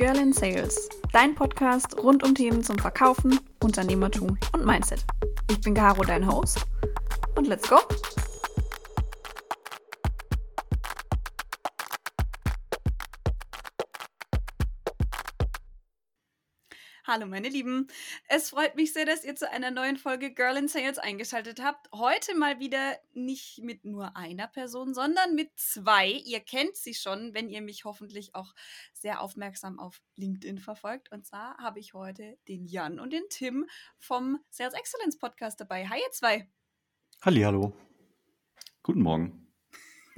Girl in Sales, dein Podcast rund um Themen zum Verkaufen, Unternehmertum und Mindset. Ich bin Caro, dein Host. Und let's go! Hallo meine Lieben, es freut mich sehr, dass ihr zu einer neuen Folge Girl in Sales eingeschaltet habt. Heute mal wieder nicht mit nur einer Person, sondern mit zwei. Ihr kennt sie schon, wenn ihr mich hoffentlich auch sehr aufmerksam auf LinkedIn verfolgt. Und zwar habe ich heute den Jan und den Tim vom Sales Excellence Podcast dabei. Hi ihr zwei. Hallo. Guten Morgen.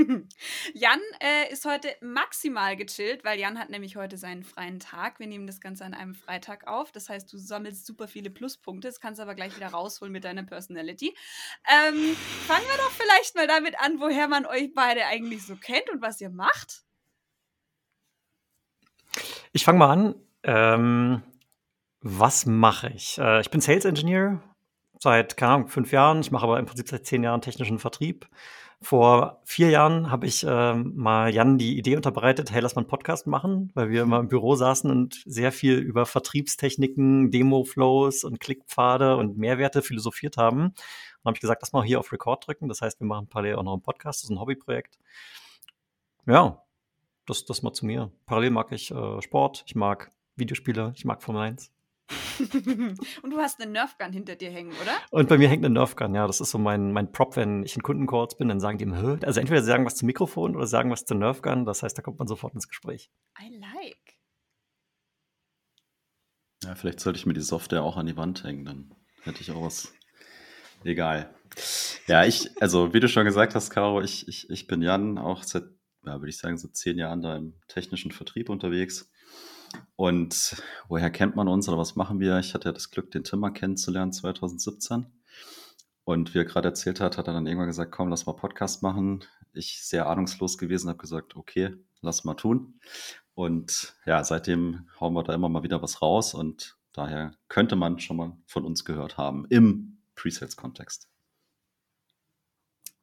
Jan äh, ist heute maximal gechillt, weil Jan hat nämlich heute seinen freien Tag. Wir nehmen das Ganze an einem Freitag auf. Das heißt, du sammelst super viele Pluspunkte. Das kannst du aber gleich wieder rausholen mit deiner Personality. Ähm, fangen wir doch vielleicht mal damit an, woher man euch beide eigentlich so kennt und was ihr macht. Ich fange mal an. Ähm, was mache ich? Äh, ich bin Sales Engineer seit, keine Ahnung, fünf Jahren. Ich mache aber im Prinzip seit zehn Jahren technischen Vertrieb. Vor vier Jahren habe ich äh, mal Jan die Idee unterbreitet, hey, lass mal einen Podcast machen, weil wir immer im Büro saßen und sehr viel über Vertriebstechniken, Demo-Flows und Klickpfade und Mehrwerte philosophiert haben. Dann habe ich gesagt, lass mal hier auf Record drücken. Das heißt, wir machen parallel auch noch einen Podcast, das ist ein Hobbyprojekt. Ja, das, das mal zu mir. Parallel mag ich äh, Sport, ich mag Videospiele, ich mag Formel 1. und du hast eine Nerfgun hinter dir hängen, oder? Und bei mir hängt eine Nerfgun, ja. Das ist so mein, mein Prop, wenn ich in Kundencalls bin, dann sagen die immer, also entweder sie sagen was zum Mikrofon oder sagen was zur Nerfgun. Das heißt, da kommt man sofort ins Gespräch. I like. Ja, vielleicht sollte ich mir die Software auch an die Wand hängen, dann hätte ich auch was. Egal. Ja, ich, also wie du schon gesagt hast, Caro, ich, ich, ich bin Jan, auch seit, ja, würde ich sagen, so zehn Jahren da im technischen Vertrieb unterwegs. Und woher kennt man uns oder was machen wir? Ich hatte ja das Glück, den Timmer kennenzulernen 2017. Und wie er gerade erzählt hat, hat er dann irgendwann gesagt, komm, lass mal Podcast machen. Ich sehr ahnungslos gewesen, habe gesagt, okay, lass mal tun. Und ja, seitdem hauen wir da immer mal wieder was raus und daher könnte man schon mal von uns gehört haben im Presales-Kontext.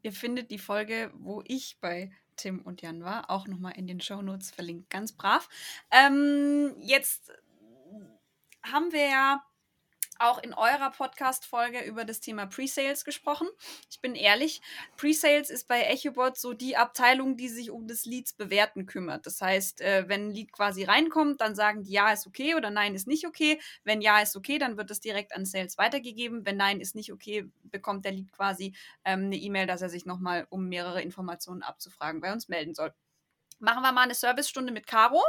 Ihr findet die Folge, wo ich bei Tim und Jan war, auch nochmal in den Shownotes verlinkt. Ganz brav. Ähm, jetzt haben wir ja auch in eurer Podcast-Folge über das Thema Pre-Sales gesprochen. Ich bin ehrlich, Pre-Sales ist bei EchoBot so die Abteilung, die sich um das Leads bewerten kümmert. Das heißt, äh, wenn ein Lead quasi reinkommt, dann sagen die Ja ist okay oder Nein ist nicht okay. Wenn Ja ist okay, dann wird es direkt an Sales weitergegeben. Wenn Nein ist nicht okay, bekommt der Lead quasi ähm, eine E-Mail, dass er sich nochmal, um mehrere Informationen abzufragen, bei uns melden soll. Machen wir mal eine Servicestunde mit Caro.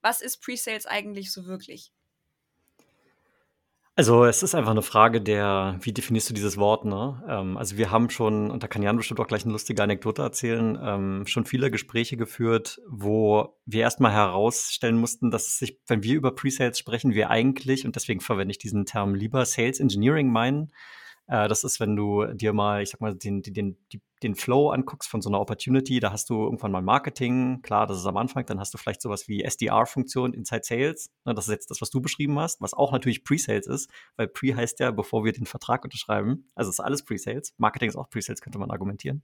Was ist Pre-Sales eigentlich so wirklich? Also, es ist einfach eine Frage der wie definierst du dieses Wort, ne? Ähm, also, wir haben schon und da kann Jan bestimmt auch gleich eine lustige Anekdote erzählen, ähm, schon viele Gespräche geführt, wo wir erstmal herausstellen mussten, dass sich wenn wir über Pre-Sales sprechen, wir eigentlich und deswegen verwende ich diesen Term lieber Sales Engineering meinen. Äh, das ist, wenn du dir mal, ich sag mal, den, den, den Flow anguckst von so einer Opportunity, da hast du irgendwann mal Marketing, klar, das ist am Anfang, dann hast du vielleicht sowas wie SDR-Funktion Inside Sales. Ne, das ist jetzt das, was du beschrieben hast, was auch natürlich Pre-Sales ist, weil Pre heißt ja, bevor wir den Vertrag unterschreiben. Also ist alles Pre-Sales. Marketing ist auch Pre-Sales, könnte man argumentieren.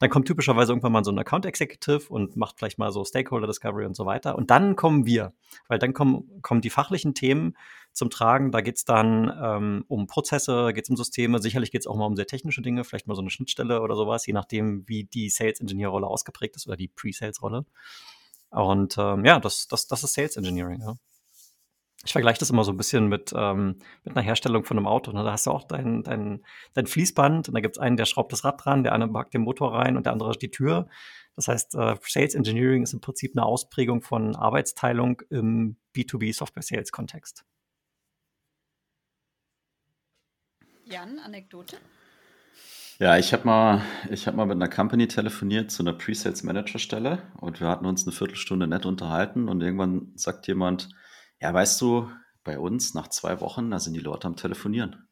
Dann kommt typischerweise irgendwann mal so ein Account Executive und macht vielleicht mal so Stakeholder Discovery und so weiter. Und dann kommen wir, weil dann kommen, kommen die fachlichen Themen zum Tragen. Da geht es dann ähm, um Prozesse, geht es um Systeme. Sicherlich geht es auch mal um sehr technische Dinge, vielleicht mal so eine Schnittstelle oder sowas, je nachdem, wie die Sales Engineer Rolle ausgeprägt ist oder die Pre-Sales Rolle. Und ähm, ja, das, das, das ist Sales Engineering. Ja. Ich vergleiche das immer so ein bisschen mit, ähm, mit einer Herstellung von einem Auto. Ne? Da hast du auch dein, dein, dein Fließband und da gibt es einen, der schraubt das Rad dran, der eine packt den Motor rein und der andere die Tür. Das heißt, äh, Sales Engineering ist im Prinzip eine Ausprägung von Arbeitsteilung im B2B Software Sales Kontext. Jan, Anekdote? Ja, ich habe mal, hab mal mit einer Company telefoniert zu einer Pre-Sales Manager Stelle und wir hatten uns eine Viertelstunde nett unterhalten und irgendwann sagt jemand, ja, weißt du, bei uns nach zwei Wochen, da sind die Leute am Telefonieren.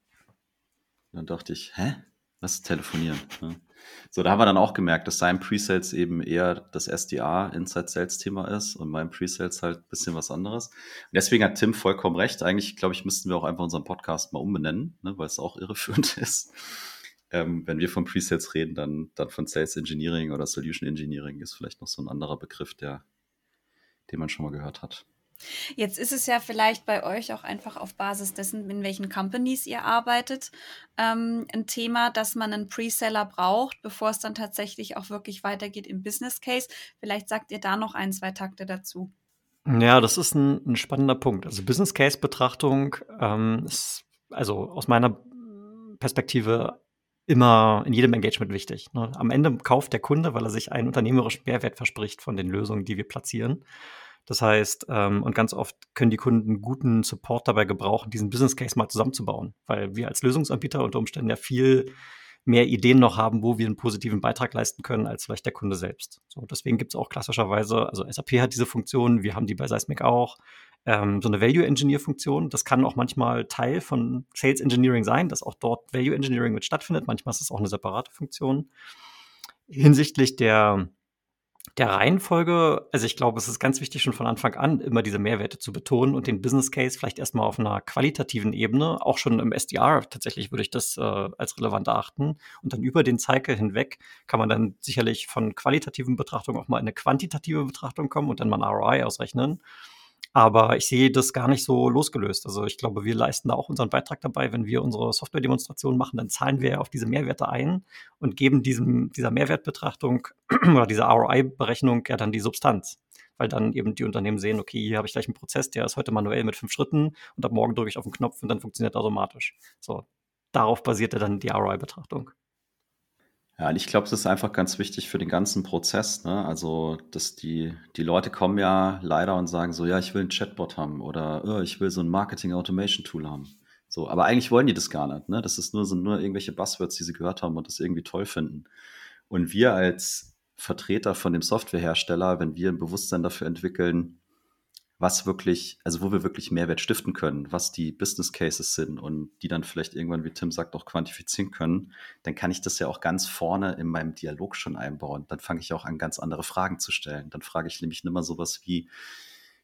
Und dann dachte ich, hä? Was ist Telefonieren? Ja. So, da haben wir dann auch gemerkt, dass sein Pre-Sales eben eher das SDA, Inside Sales Thema ist und mein Pre-Sales halt ein bisschen was anderes. Und deswegen hat Tim vollkommen recht. Eigentlich, glaube ich, müssten wir auch einfach unseren Podcast mal umbenennen, ne, weil es auch irreführend ist. Ähm, wenn wir von Pre-Sales reden, dann, dann von Sales Engineering oder Solution Engineering ist vielleicht noch so ein anderer Begriff, der, den man schon mal gehört hat. Jetzt ist es ja vielleicht bei euch auch einfach auf Basis dessen, in welchen Companies ihr arbeitet, ähm, ein Thema, dass man einen Preseller braucht, bevor es dann tatsächlich auch wirklich weitergeht im Business Case. Vielleicht sagt ihr da noch ein, zwei Takte dazu. Ja, das ist ein, ein spannender Punkt. Also Business Case Betrachtung ähm, ist also aus meiner Perspektive immer in jedem Engagement wichtig. Ne? Am Ende kauft der Kunde, weil er sich einen unternehmerischen Mehrwert verspricht von den Lösungen, die wir platzieren. Das heißt, ähm, und ganz oft können die Kunden guten Support dabei gebrauchen, diesen Business Case mal zusammenzubauen, weil wir als Lösungsanbieter unter Umständen ja viel mehr Ideen noch haben, wo wir einen positiven Beitrag leisten können, als vielleicht der Kunde selbst. So, deswegen gibt es auch klassischerweise, also SAP hat diese Funktion, wir haben die bei Seismic auch, ähm, so eine Value Engineer Funktion. Das kann auch manchmal Teil von Sales Engineering sein, dass auch dort Value Engineering mit stattfindet. Manchmal ist das auch eine separate Funktion. Hinsichtlich der der Reihenfolge, also ich glaube, es ist ganz wichtig, schon von Anfang an immer diese Mehrwerte zu betonen und den Business Case vielleicht erstmal auf einer qualitativen Ebene, auch schon im SDR tatsächlich würde ich das äh, als relevant achten. Und dann über den Cycle hinweg kann man dann sicherlich von qualitativen Betrachtungen auch mal in eine quantitative Betrachtung kommen und dann mal ein ROI ausrechnen. Aber ich sehe das gar nicht so losgelöst. Also ich glaube, wir leisten da auch unseren Beitrag dabei. Wenn wir unsere Software-Demonstration machen, dann zahlen wir auf diese Mehrwerte ein und geben diesem, dieser Mehrwertbetrachtung oder dieser ROI-Berechnung ja dann die Substanz. Weil dann eben die Unternehmen sehen, okay, hier habe ich gleich einen Prozess, der ist heute manuell mit fünf Schritten und ab morgen drücke ich auf den Knopf und dann funktioniert automatisch. So, darauf basiert ja dann die ROI-Betrachtung. Ja, und ich glaube, das ist einfach ganz wichtig für den ganzen Prozess. Ne? Also, dass die, die Leute kommen ja leider und sagen so, ja, ich will ein Chatbot haben oder oh, ich will so ein Marketing-Automation-Tool haben. So, aber eigentlich wollen die das gar nicht. Ne? Das ist nur, sind nur irgendwelche Buzzwords, die sie gehört haben und das irgendwie toll finden. Und wir als Vertreter von dem Softwarehersteller, wenn wir ein Bewusstsein dafür entwickeln, was wirklich, also wo wir wirklich Mehrwert stiften können, was die Business Cases sind und die dann vielleicht irgendwann, wie Tim sagt, auch quantifizieren können, dann kann ich das ja auch ganz vorne in meinem Dialog schon einbauen. Dann fange ich auch an, ganz andere Fragen zu stellen. Dann frage ich nämlich nicht mehr sowas wie,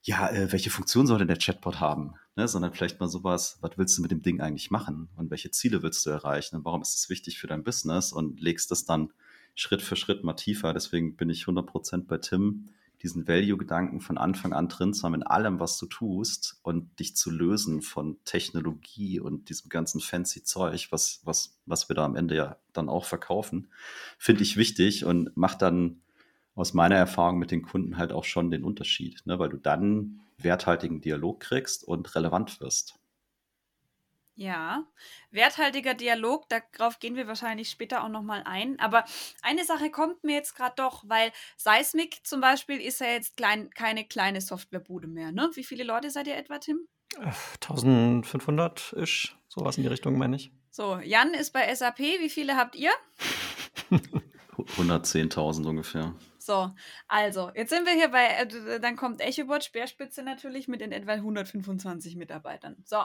ja, äh, welche Funktion soll denn der Chatbot haben? Ne? Sondern vielleicht mal sowas, was willst du mit dem Ding eigentlich machen? Und welche Ziele willst du erreichen? Und warum ist es wichtig für dein Business? Und legst das dann Schritt für Schritt mal tiefer. Deswegen bin ich 100% bei Tim diesen Value-Gedanken von Anfang an drin zu haben in allem, was du tust und dich zu lösen von Technologie und diesem ganzen fancy Zeug, was, was, was wir da am Ende ja dann auch verkaufen, finde ich wichtig und macht dann aus meiner Erfahrung mit den Kunden halt auch schon den Unterschied, ne? weil du dann werthaltigen Dialog kriegst und relevant wirst. Ja, werthaltiger Dialog, darauf gehen wir wahrscheinlich später auch nochmal ein. Aber eine Sache kommt mir jetzt gerade doch, weil Seismic zum Beispiel ist ja jetzt klein, keine kleine Softwarebude mehr. Ne? Wie viele Leute seid ihr etwa, Tim? 1500-ish, sowas in die Richtung, meine ich. So, Jan ist bei SAP. Wie viele habt ihr? 110.000 ungefähr. So, also, jetzt sind wir hier bei, äh, dann kommt EchoBot, Speerspitze natürlich mit in etwa 125 Mitarbeitern. So,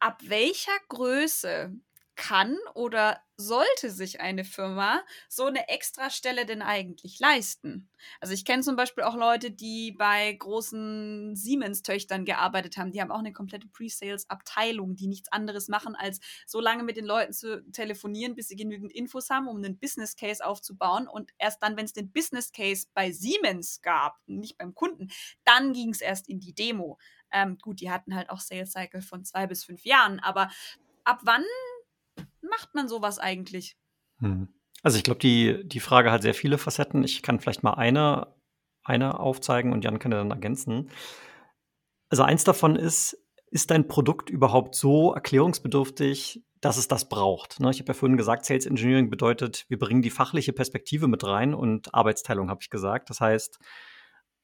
ab welcher Größe kann oder sollte sich eine Firma so eine Extrastelle denn eigentlich leisten? Also ich kenne zum Beispiel auch Leute, die bei großen Siemens-Töchtern gearbeitet haben. Die haben auch eine komplette Pre-Sales-Abteilung, die nichts anderes machen, als so lange mit den Leuten zu telefonieren, bis sie genügend Infos haben, um einen Business Case aufzubauen. Und erst dann, wenn es den Business Case bei Siemens gab, nicht beim Kunden, dann ging es erst in die Demo. Ähm, gut, die hatten halt auch Sales Cycle von zwei bis fünf Jahren, aber ab wann macht man sowas eigentlich? Hm. Also ich glaube, die, die Frage hat sehr viele Facetten. Ich kann vielleicht mal eine, eine aufzeigen und Jan kann ja dann ergänzen. Also eins davon ist, ist dein Produkt überhaupt so erklärungsbedürftig, dass es das braucht? Ne? Ich habe ja vorhin gesagt, Sales Engineering bedeutet, wir bringen die fachliche Perspektive mit rein und Arbeitsteilung habe ich gesagt. Das heißt,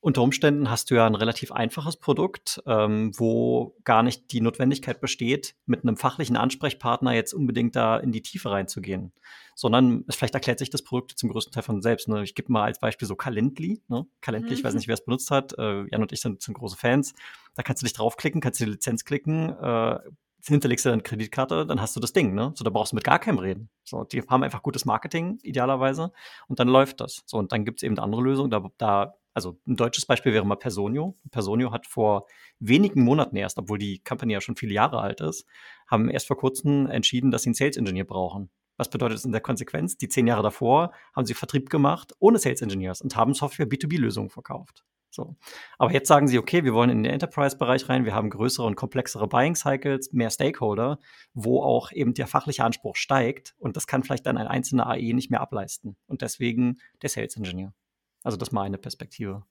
unter Umständen hast du ja ein relativ einfaches Produkt, ähm, wo gar nicht die Notwendigkeit besteht, mit einem fachlichen Ansprechpartner jetzt unbedingt da in die Tiefe reinzugehen, sondern es vielleicht erklärt sich das Produkt zum größten Teil von selbst. Ne? Ich gebe mal als Beispiel so Calendly. Ne? Calendly, mhm. ich weiß mhm. nicht, wer es benutzt hat. Äh, Jan und ich sind, sind große Fans. Da kannst du dich draufklicken, kannst du die Lizenz klicken, äh, hinterlegst du deine Kreditkarte, dann hast du das Ding, ne? So, da brauchst du mit gar keinem reden. So, die haben einfach gutes Marketing, idealerweise, und dann läuft das. So, und dann gibt es eben andere Lösungen, da, da also ein deutsches Beispiel wäre mal Personio. Personio hat vor wenigen Monaten erst, obwohl die Company ja schon viele Jahre alt ist, haben erst vor kurzem entschieden, dass sie einen Sales Engineer brauchen. Was bedeutet das in der Konsequenz? Die zehn Jahre davor haben sie Vertrieb gemacht ohne Sales Engineers und haben Software B2B-Lösungen verkauft. So. Aber jetzt sagen sie, okay, wir wollen in den Enterprise-Bereich rein, wir haben größere und komplexere Buying-Cycles, mehr Stakeholder, wo auch eben der fachliche Anspruch steigt und das kann vielleicht dann ein einzelner AE nicht mehr ableisten. Und deswegen der Sales Engineer. Also das ist meine Perspektive.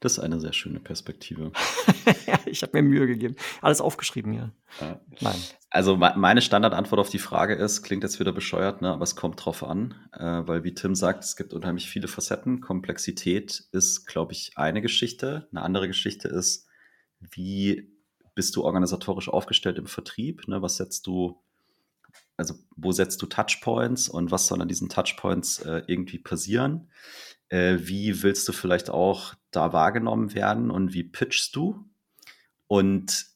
Das ist eine sehr schöne Perspektive. ich habe mir Mühe gegeben. Alles aufgeschrieben hier. Ja. Nein. Also meine Standardantwort auf die Frage ist, klingt jetzt wieder bescheuert, ne, aber es kommt drauf an, äh, weil wie Tim sagt, es gibt unheimlich viele Facetten. Komplexität ist, glaube ich, eine Geschichte. Eine andere Geschichte ist, wie bist du organisatorisch aufgestellt im Vertrieb? Ne? Was setzt du, also wo setzt du Touchpoints und was soll an diesen Touchpoints äh, irgendwie passieren? Äh, wie willst du vielleicht auch da wahrgenommen werden und wie pitchst du? Und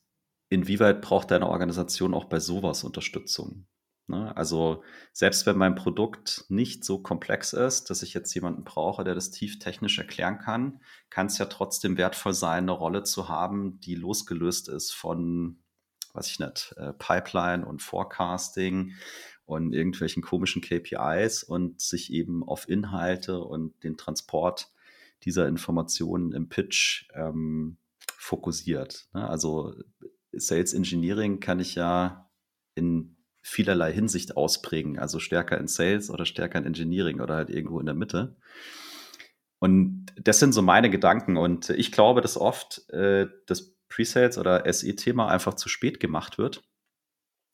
inwieweit braucht deine Organisation auch bei sowas Unterstützung? Ne? Also selbst wenn mein Produkt nicht so komplex ist, dass ich jetzt jemanden brauche, der das tief technisch erklären kann, kann es ja trotzdem wertvoll sein, eine Rolle zu haben, die losgelöst ist von, weiß ich nicht, äh, Pipeline und Forecasting und irgendwelchen komischen KPIs und sich eben auf Inhalte und den Transport dieser Informationen im Pitch ähm, fokussiert. Ne? Also Sales Engineering kann ich ja in vielerlei Hinsicht ausprägen, also stärker in Sales oder stärker in Engineering oder halt irgendwo in der Mitte. Und das sind so meine Gedanken. Und ich glaube, dass oft äh, das Pre-Sales oder SE-Thema einfach zu spät gemacht wird,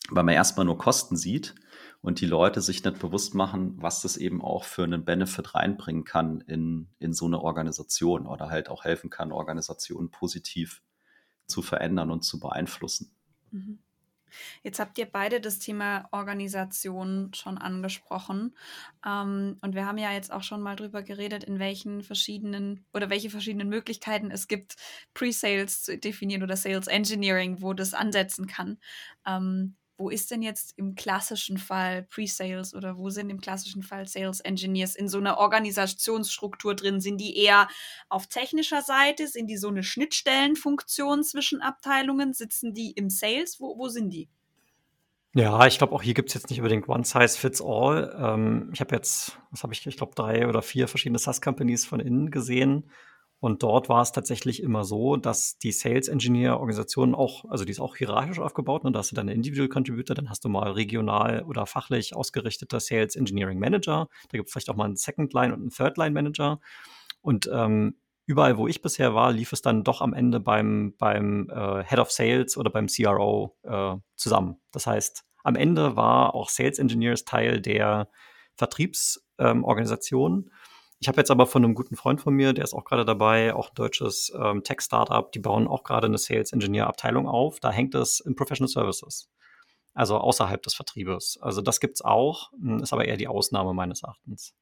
weil man erstmal nur Kosten sieht und die Leute sich nicht bewusst machen, was das eben auch für einen Benefit reinbringen kann in, in so eine Organisation oder halt auch helfen kann, Organisationen positiv zu verändern und zu beeinflussen. Mhm. Jetzt habt ihr beide das Thema Organisation schon angesprochen. Ähm, und wir haben ja jetzt auch schon mal drüber geredet, in welchen verschiedenen oder welche verschiedenen Möglichkeiten es gibt, Pre-Sales zu definieren oder Sales Engineering, wo das ansetzen kann. Ähm, wo ist denn jetzt im klassischen Fall Pre-Sales oder wo sind im klassischen Fall Sales Engineers in so einer Organisationsstruktur drin? Sind die eher auf technischer Seite? Sind die so eine Schnittstellenfunktion zwischen Abteilungen? Sitzen die im Sales? Wo, wo sind die? Ja, ich glaube, auch hier gibt es jetzt nicht unbedingt One Size Fits All. Ähm, ich habe jetzt, was habe ich, ich glaube, drei oder vier verschiedene SaaS-Companies von innen gesehen. Und dort war es tatsächlich immer so, dass die Sales Engineer Organisation auch, also die ist auch hierarchisch aufgebaut, ne? da hast du deine Individual Contributor, dann hast du mal regional oder fachlich ausgerichtete Sales Engineering Manager, da gibt es vielleicht auch mal einen Second Line und einen Third Line Manager. Und ähm, überall, wo ich bisher war, lief es dann doch am Ende beim, beim äh, Head of Sales oder beim CRO äh, zusammen. Das heißt, am Ende war auch Sales Engineers Teil der Vertriebsorganisation. Ähm, ich habe jetzt aber von einem guten Freund von mir, der ist auch gerade dabei, auch ein deutsches ähm, Tech-Startup, die bauen auch gerade eine Sales Engineer-Abteilung auf. Da hängt es in Professional Services. Also außerhalb des Vertriebes. Also das gibt es auch, hm, ist aber eher die Ausnahme meines Erachtens.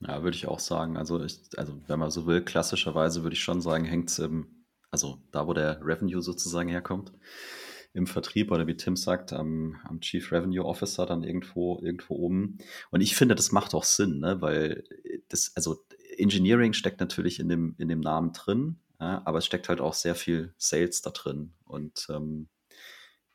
Ja, würde ich auch sagen. Also, ich, also wenn man so will, klassischerweise würde ich schon sagen, hängt es also da, wo der Revenue sozusagen herkommt im Vertrieb oder wie Tim sagt, am, am Chief Revenue Officer dann irgendwo, irgendwo oben. Und ich finde, das macht auch Sinn, ne? weil das, also Engineering steckt natürlich in dem, in dem Namen drin, ja, aber es steckt halt auch sehr viel Sales da drin. Und ähm,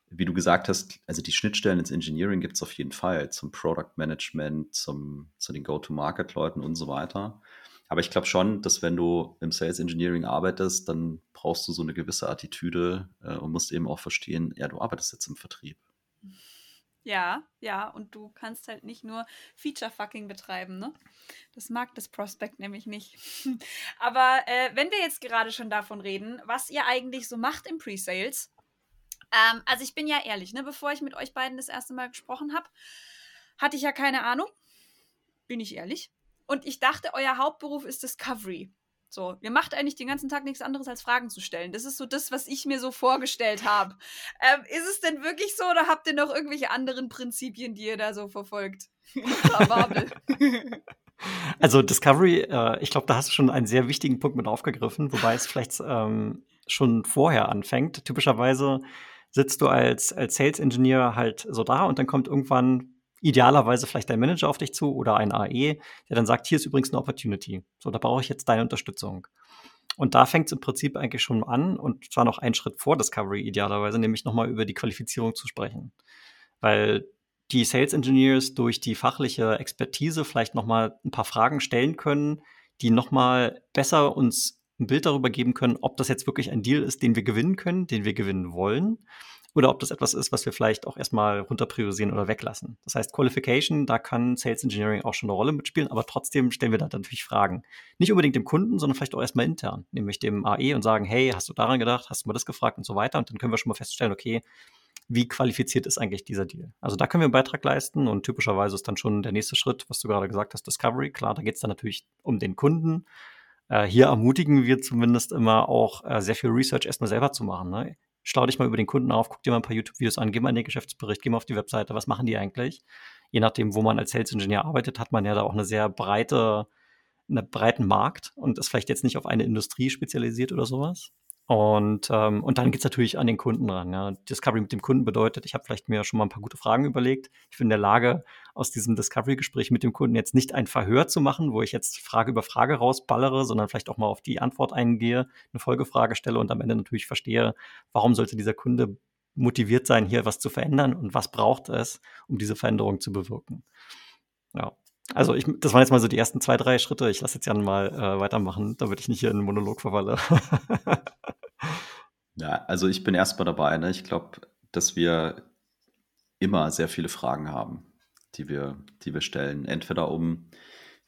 wie du gesagt hast, also die Schnittstellen ins Engineering gibt es auf jeden Fall zum Product Management, zum, zu den Go-to-Market-Leuten und so weiter. Aber ich glaube schon, dass wenn du im Sales Engineering arbeitest, dann brauchst du so eine gewisse Attitüde äh, und musst eben auch verstehen, ja, du arbeitest jetzt im Vertrieb. Ja, ja, und du kannst halt nicht nur Feature-Fucking betreiben, ne? Das mag das Prospect nämlich nicht. Aber äh, wenn wir jetzt gerade schon davon reden, was ihr eigentlich so macht im Pre-Sales, ähm, also ich bin ja ehrlich, ne? Bevor ich mit euch beiden das erste Mal gesprochen habe, hatte ich ja keine Ahnung. Bin ich ehrlich. Und ich dachte, euer Hauptberuf ist Discovery. So, ihr macht eigentlich den ganzen Tag nichts anderes als Fragen zu stellen. Das ist so das, was ich mir so vorgestellt habe. Ähm, ist es denn wirklich so oder habt ihr noch irgendwelche anderen Prinzipien, die ihr da so verfolgt? also Discovery, äh, ich glaube, da hast du schon einen sehr wichtigen Punkt mit aufgegriffen, wobei es vielleicht ähm, schon vorher anfängt. Typischerweise sitzt du als, als Sales Engineer halt so da und dann kommt irgendwann idealerweise vielleicht ein Manager auf dich zu oder ein AE, der dann sagt, hier ist übrigens eine Opportunity. So, da brauche ich jetzt deine Unterstützung. Und da fängt es im Prinzip eigentlich schon an und zwar noch einen Schritt vor Discovery idealerweise, nämlich nochmal über die Qualifizierung zu sprechen. Weil die Sales Engineers durch die fachliche Expertise vielleicht noch mal ein paar Fragen stellen können, die noch mal besser uns ein Bild darüber geben können, ob das jetzt wirklich ein Deal ist, den wir gewinnen können, den wir gewinnen wollen, oder ob das etwas ist, was wir vielleicht auch erstmal runter priorisieren oder weglassen. Das heißt, Qualification, da kann Sales Engineering auch schon eine Rolle mitspielen, aber trotzdem stellen wir da natürlich Fragen. Nicht unbedingt dem Kunden, sondern vielleicht auch erstmal intern, nämlich dem AE und sagen, hey, hast du daran gedacht, hast du mal das gefragt und so weiter. Und dann können wir schon mal feststellen, okay, wie qualifiziert ist eigentlich dieser Deal? Also da können wir einen Beitrag leisten und typischerweise ist dann schon der nächste Schritt, was du gerade gesagt hast, Discovery. Klar, da geht es dann natürlich um den Kunden. Äh, hier ermutigen wir zumindest immer auch äh, sehr viel Research erstmal selber zu machen. Ne? Schlau dich mal über den Kunden auf, guck dir mal ein paar YouTube-Videos an, geh mal in den Geschäftsbericht, geh mal auf die Webseite, was machen die eigentlich? Je nachdem, wo man als Sales Engineer arbeitet, hat man ja da auch eine sehr breite, einen breiten Markt und ist vielleicht jetzt nicht auf eine Industrie spezialisiert oder sowas. Und, ähm, und dann geht's natürlich an den Kunden ran. Ja. Discovery mit dem Kunden bedeutet, ich habe vielleicht mir schon mal ein paar gute Fragen überlegt. Ich bin in der Lage, aus diesem Discovery-Gespräch mit dem Kunden jetzt nicht ein Verhör zu machen, wo ich jetzt Frage über Frage rausballere, sondern vielleicht auch mal auf die Antwort eingehe, eine Folgefrage stelle und am Ende natürlich verstehe, warum sollte dieser Kunde motiviert sein, hier was zu verändern und was braucht es, um diese Veränderung zu bewirken. Ja. Also ich, das waren jetzt mal so die ersten zwei, drei Schritte. Ich lasse jetzt Jan mal äh, weitermachen, damit ich nicht hier in einen Monolog verwalle. Ja, also ich bin erstmal dabei. Ne? Ich glaube, dass wir immer sehr viele Fragen haben, die wir, die wir stellen. Entweder um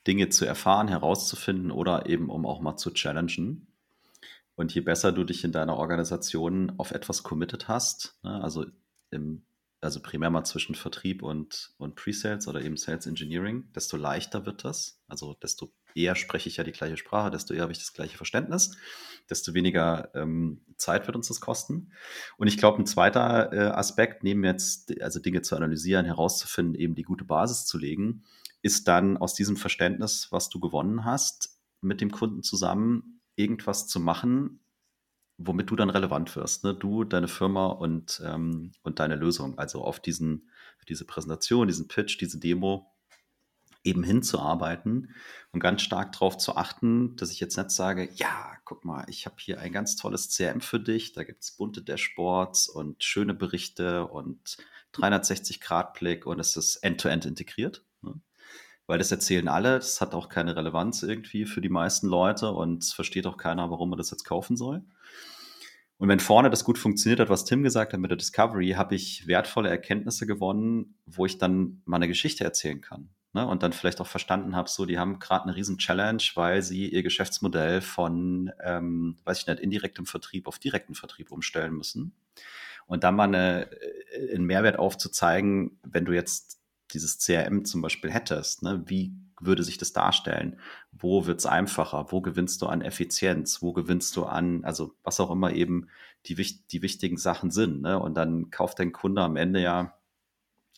Dinge zu erfahren, herauszufinden oder eben um auch mal zu challengen. Und je besser du dich in deiner Organisation auf etwas committed hast, ne? also im also primär mal zwischen Vertrieb und, und Pre-Sales oder eben Sales Engineering, desto leichter wird das. Also desto eher spreche ich ja die gleiche Sprache, desto eher habe ich das gleiche Verständnis, desto weniger ähm, Zeit wird uns das kosten. Und ich glaube, ein zweiter äh, Aspekt, neben jetzt also Dinge zu analysieren, herauszufinden, eben die gute Basis zu legen, ist dann aus diesem Verständnis, was du gewonnen hast, mit dem Kunden zusammen irgendwas zu machen, womit du dann relevant wirst. Ne? Du, deine Firma und, ähm, und deine Lösung. Also auf diesen, diese Präsentation, diesen Pitch, diese Demo eben hinzuarbeiten und ganz stark darauf zu achten, dass ich jetzt nicht sage, ja, guck mal, ich habe hier ein ganz tolles CRM für dich, da gibt es bunte Dashboards und schöne Berichte und 360-Grad-Blick und es ist end-to-end -end integriert. Ne? Weil das erzählen alle, das hat auch keine Relevanz irgendwie für die meisten Leute und versteht auch keiner, warum man das jetzt kaufen soll. Und wenn vorne das gut funktioniert hat, was Tim gesagt hat mit der Discovery, habe ich wertvolle Erkenntnisse gewonnen, wo ich dann mal eine Geschichte erzählen kann. Ne? Und dann vielleicht auch verstanden habe, so, die haben gerade eine riesen Challenge, weil sie ihr Geschäftsmodell von, ähm, weiß ich nicht, indirektem Vertrieb auf direkten Vertrieb umstellen müssen. Und dann mal eine, äh, einen Mehrwert aufzuzeigen, wenn du jetzt dieses CRM zum Beispiel hättest, ne? wie würde sich das darstellen? Wo wird es einfacher? Wo gewinnst du an Effizienz? Wo gewinnst du an, also was auch immer eben die, die wichtigen Sachen sind. Ne? Und dann kauft dein Kunde am Ende ja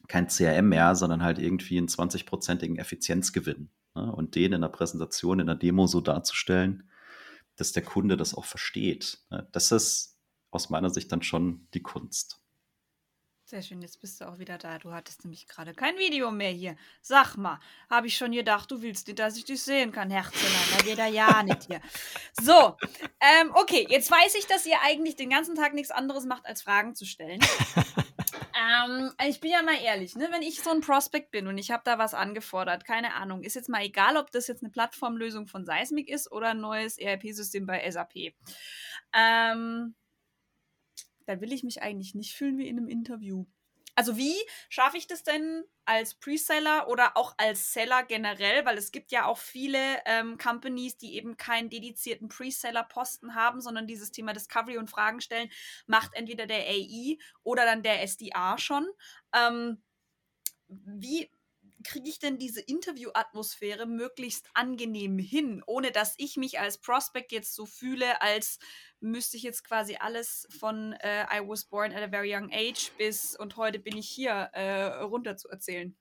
kein CRM mehr, sondern halt irgendwie einen 20-prozentigen Effizienzgewinn. Ne? Und den in der Präsentation, in der Demo so darzustellen, dass der Kunde das auch versteht. Ne? Das ist aus meiner Sicht dann schon die Kunst. Sehr schön, jetzt bist du auch wieder da. Du hattest nämlich gerade kein Video mehr hier. Sag mal, habe ich schon gedacht, du willst nicht, dass ich dich sehen kann, Herzelein. Da geht er ja nicht hier. So, ähm, okay, jetzt weiß ich, dass ihr eigentlich den ganzen Tag nichts anderes macht, als Fragen zu stellen. ähm, ich bin ja mal ehrlich, ne? wenn ich so ein Prospect bin und ich habe da was angefordert, keine Ahnung, ist jetzt mal egal, ob das jetzt eine Plattformlösung von Seismic ist oder ein neues ERP-System bei SAP. Ähm, da will ich mich eigentlich nicht fühlen wie in einem Interview. Also wie schaffe ich das denn als Preseller oder auch als Seller generell? Weil es gibt ja auch viele ähm, Companies, die eben keinen dedizierten Preseller-Posten haben, sondern dieses Thema Discovery und Fragen stellen macht entweder der AI oder dann der SDA schon. Ähm, wie kriege ich denn diese Interview-Atmosphäre möglichst angenehm hin, ohne dass ich mich als Prospect jetzt so fühle, als müsste ich jetzt quasi alles von äh, I was born at a very young age bis und heute bin ich hier äh, runter zu erzählen?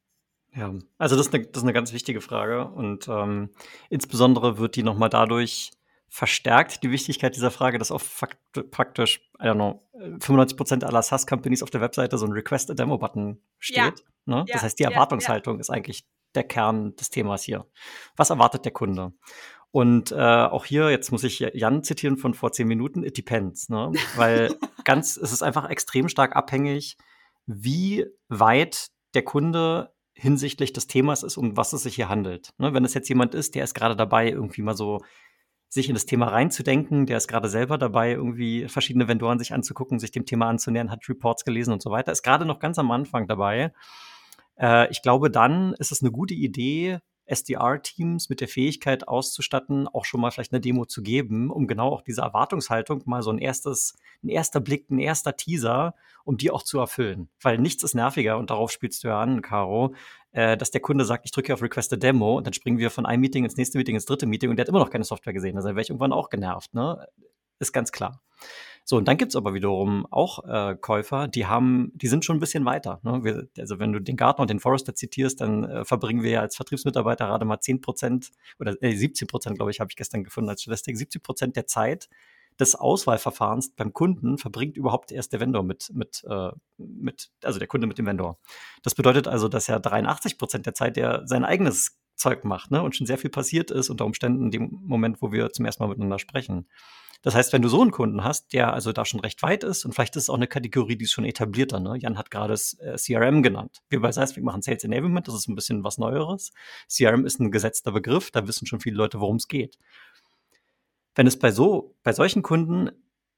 Ja, also das ist eine, das ist eine ganz wichtige Frage und ähm, insbesondere wird die nochmal dadurch verstärkt, die Wichtigkeit dieser Frage, dass auf fakt faktisch, I don't know, 95% aller SaaS-Companies auf der Webseite so ein Request-a-Demo-Button steht. Ja. Ne? Ja. Das heißt, die Erwartungshaltung ja, ist eigentlich der Kern des Themas hier. Was erwartet der Kunde? Und äh, auch hier, jetzt muss ich Jan zitieren von vor zehn Minuten, it depends, ne? Weil ganz, es ist einfach extrem stark abhängig, wie weit der Kunde hinsichtlich des Themas ist, um was es sich hier handelt. Ne, wenn es jetzt jemand ist, der ist gerade dabei, irgendwie mal so sich in das Thema reinzudenken, der ist gerade selber dabei, irgendwie verschiedene Vendoren sich anzugucken, sich dem Thema anzunähern, hat Reports gelesen und so weiter, ist gerade noch ganz am Anfang dabei. Äh, ich glaube, dann ist es eine gute Idee, SDR-Teams mit der Fähigkeit auszustatten, auch schon mal vielleicht eine Demo zu geben, um genau auch diese Erwartungshaltung mal so ein erstes, ein erster Blick, ein erster Teaser, um die auch zu erfüllen. Weil nichts ist nerviger, und darauf spielst du ja an, Caro, äh, dass der Kunde sagt, ich drücke auf Request a Demo und dann springen wir von einem Meeting ins nächste Meeting, ins dritte Meeting und der hat immer noch keine Software gesehen. Also wäre ich irgendwann auch genervt, ne? Ist ganz klar. So, und dann gibt's aber wiederum auch äh, Käufer, die haben, die sind schon ein bisschen weiter. Ne? Wir, also wenn du den Gartner und den Forrester zitierst, dann äh, verbringen wir ja als Vertriebsmitarbeiter gerade mal 10 Prozent oder äh, 17 Prozent, glaube ich, habe ich gestern gefunden als Statistik, 70 Prozent der Zeit des Auswahlverfahrens beim Kunden verbringt überhaupt erst der Vendor mit, mit, äh, mit, also der Kunde mit dem Vendor. Das bedeutet also, dass er 83 Prozent der Zeit der sein eigenes Zeug macht ne? und schon sehr viel passiert ist unter Umständen in dem Moment, wo wir zum ersten Mal miteinander sprechen. Das heißt, wenn du so einen Kunden hast, der also da schon recht weit ist und vielleicht ist es auch eine Kategorie, die ist schon etablierter. Ne? Jan hat gerade das äh, CRM genannt. Wir bei Seismic machen Sales Enablement, das ist ein bisschen was Neueres. CRM ist ein gesetzter Begriff, da wissen schon viele Leute, worum es geht. Wenn es bei so, bei solchen Kunden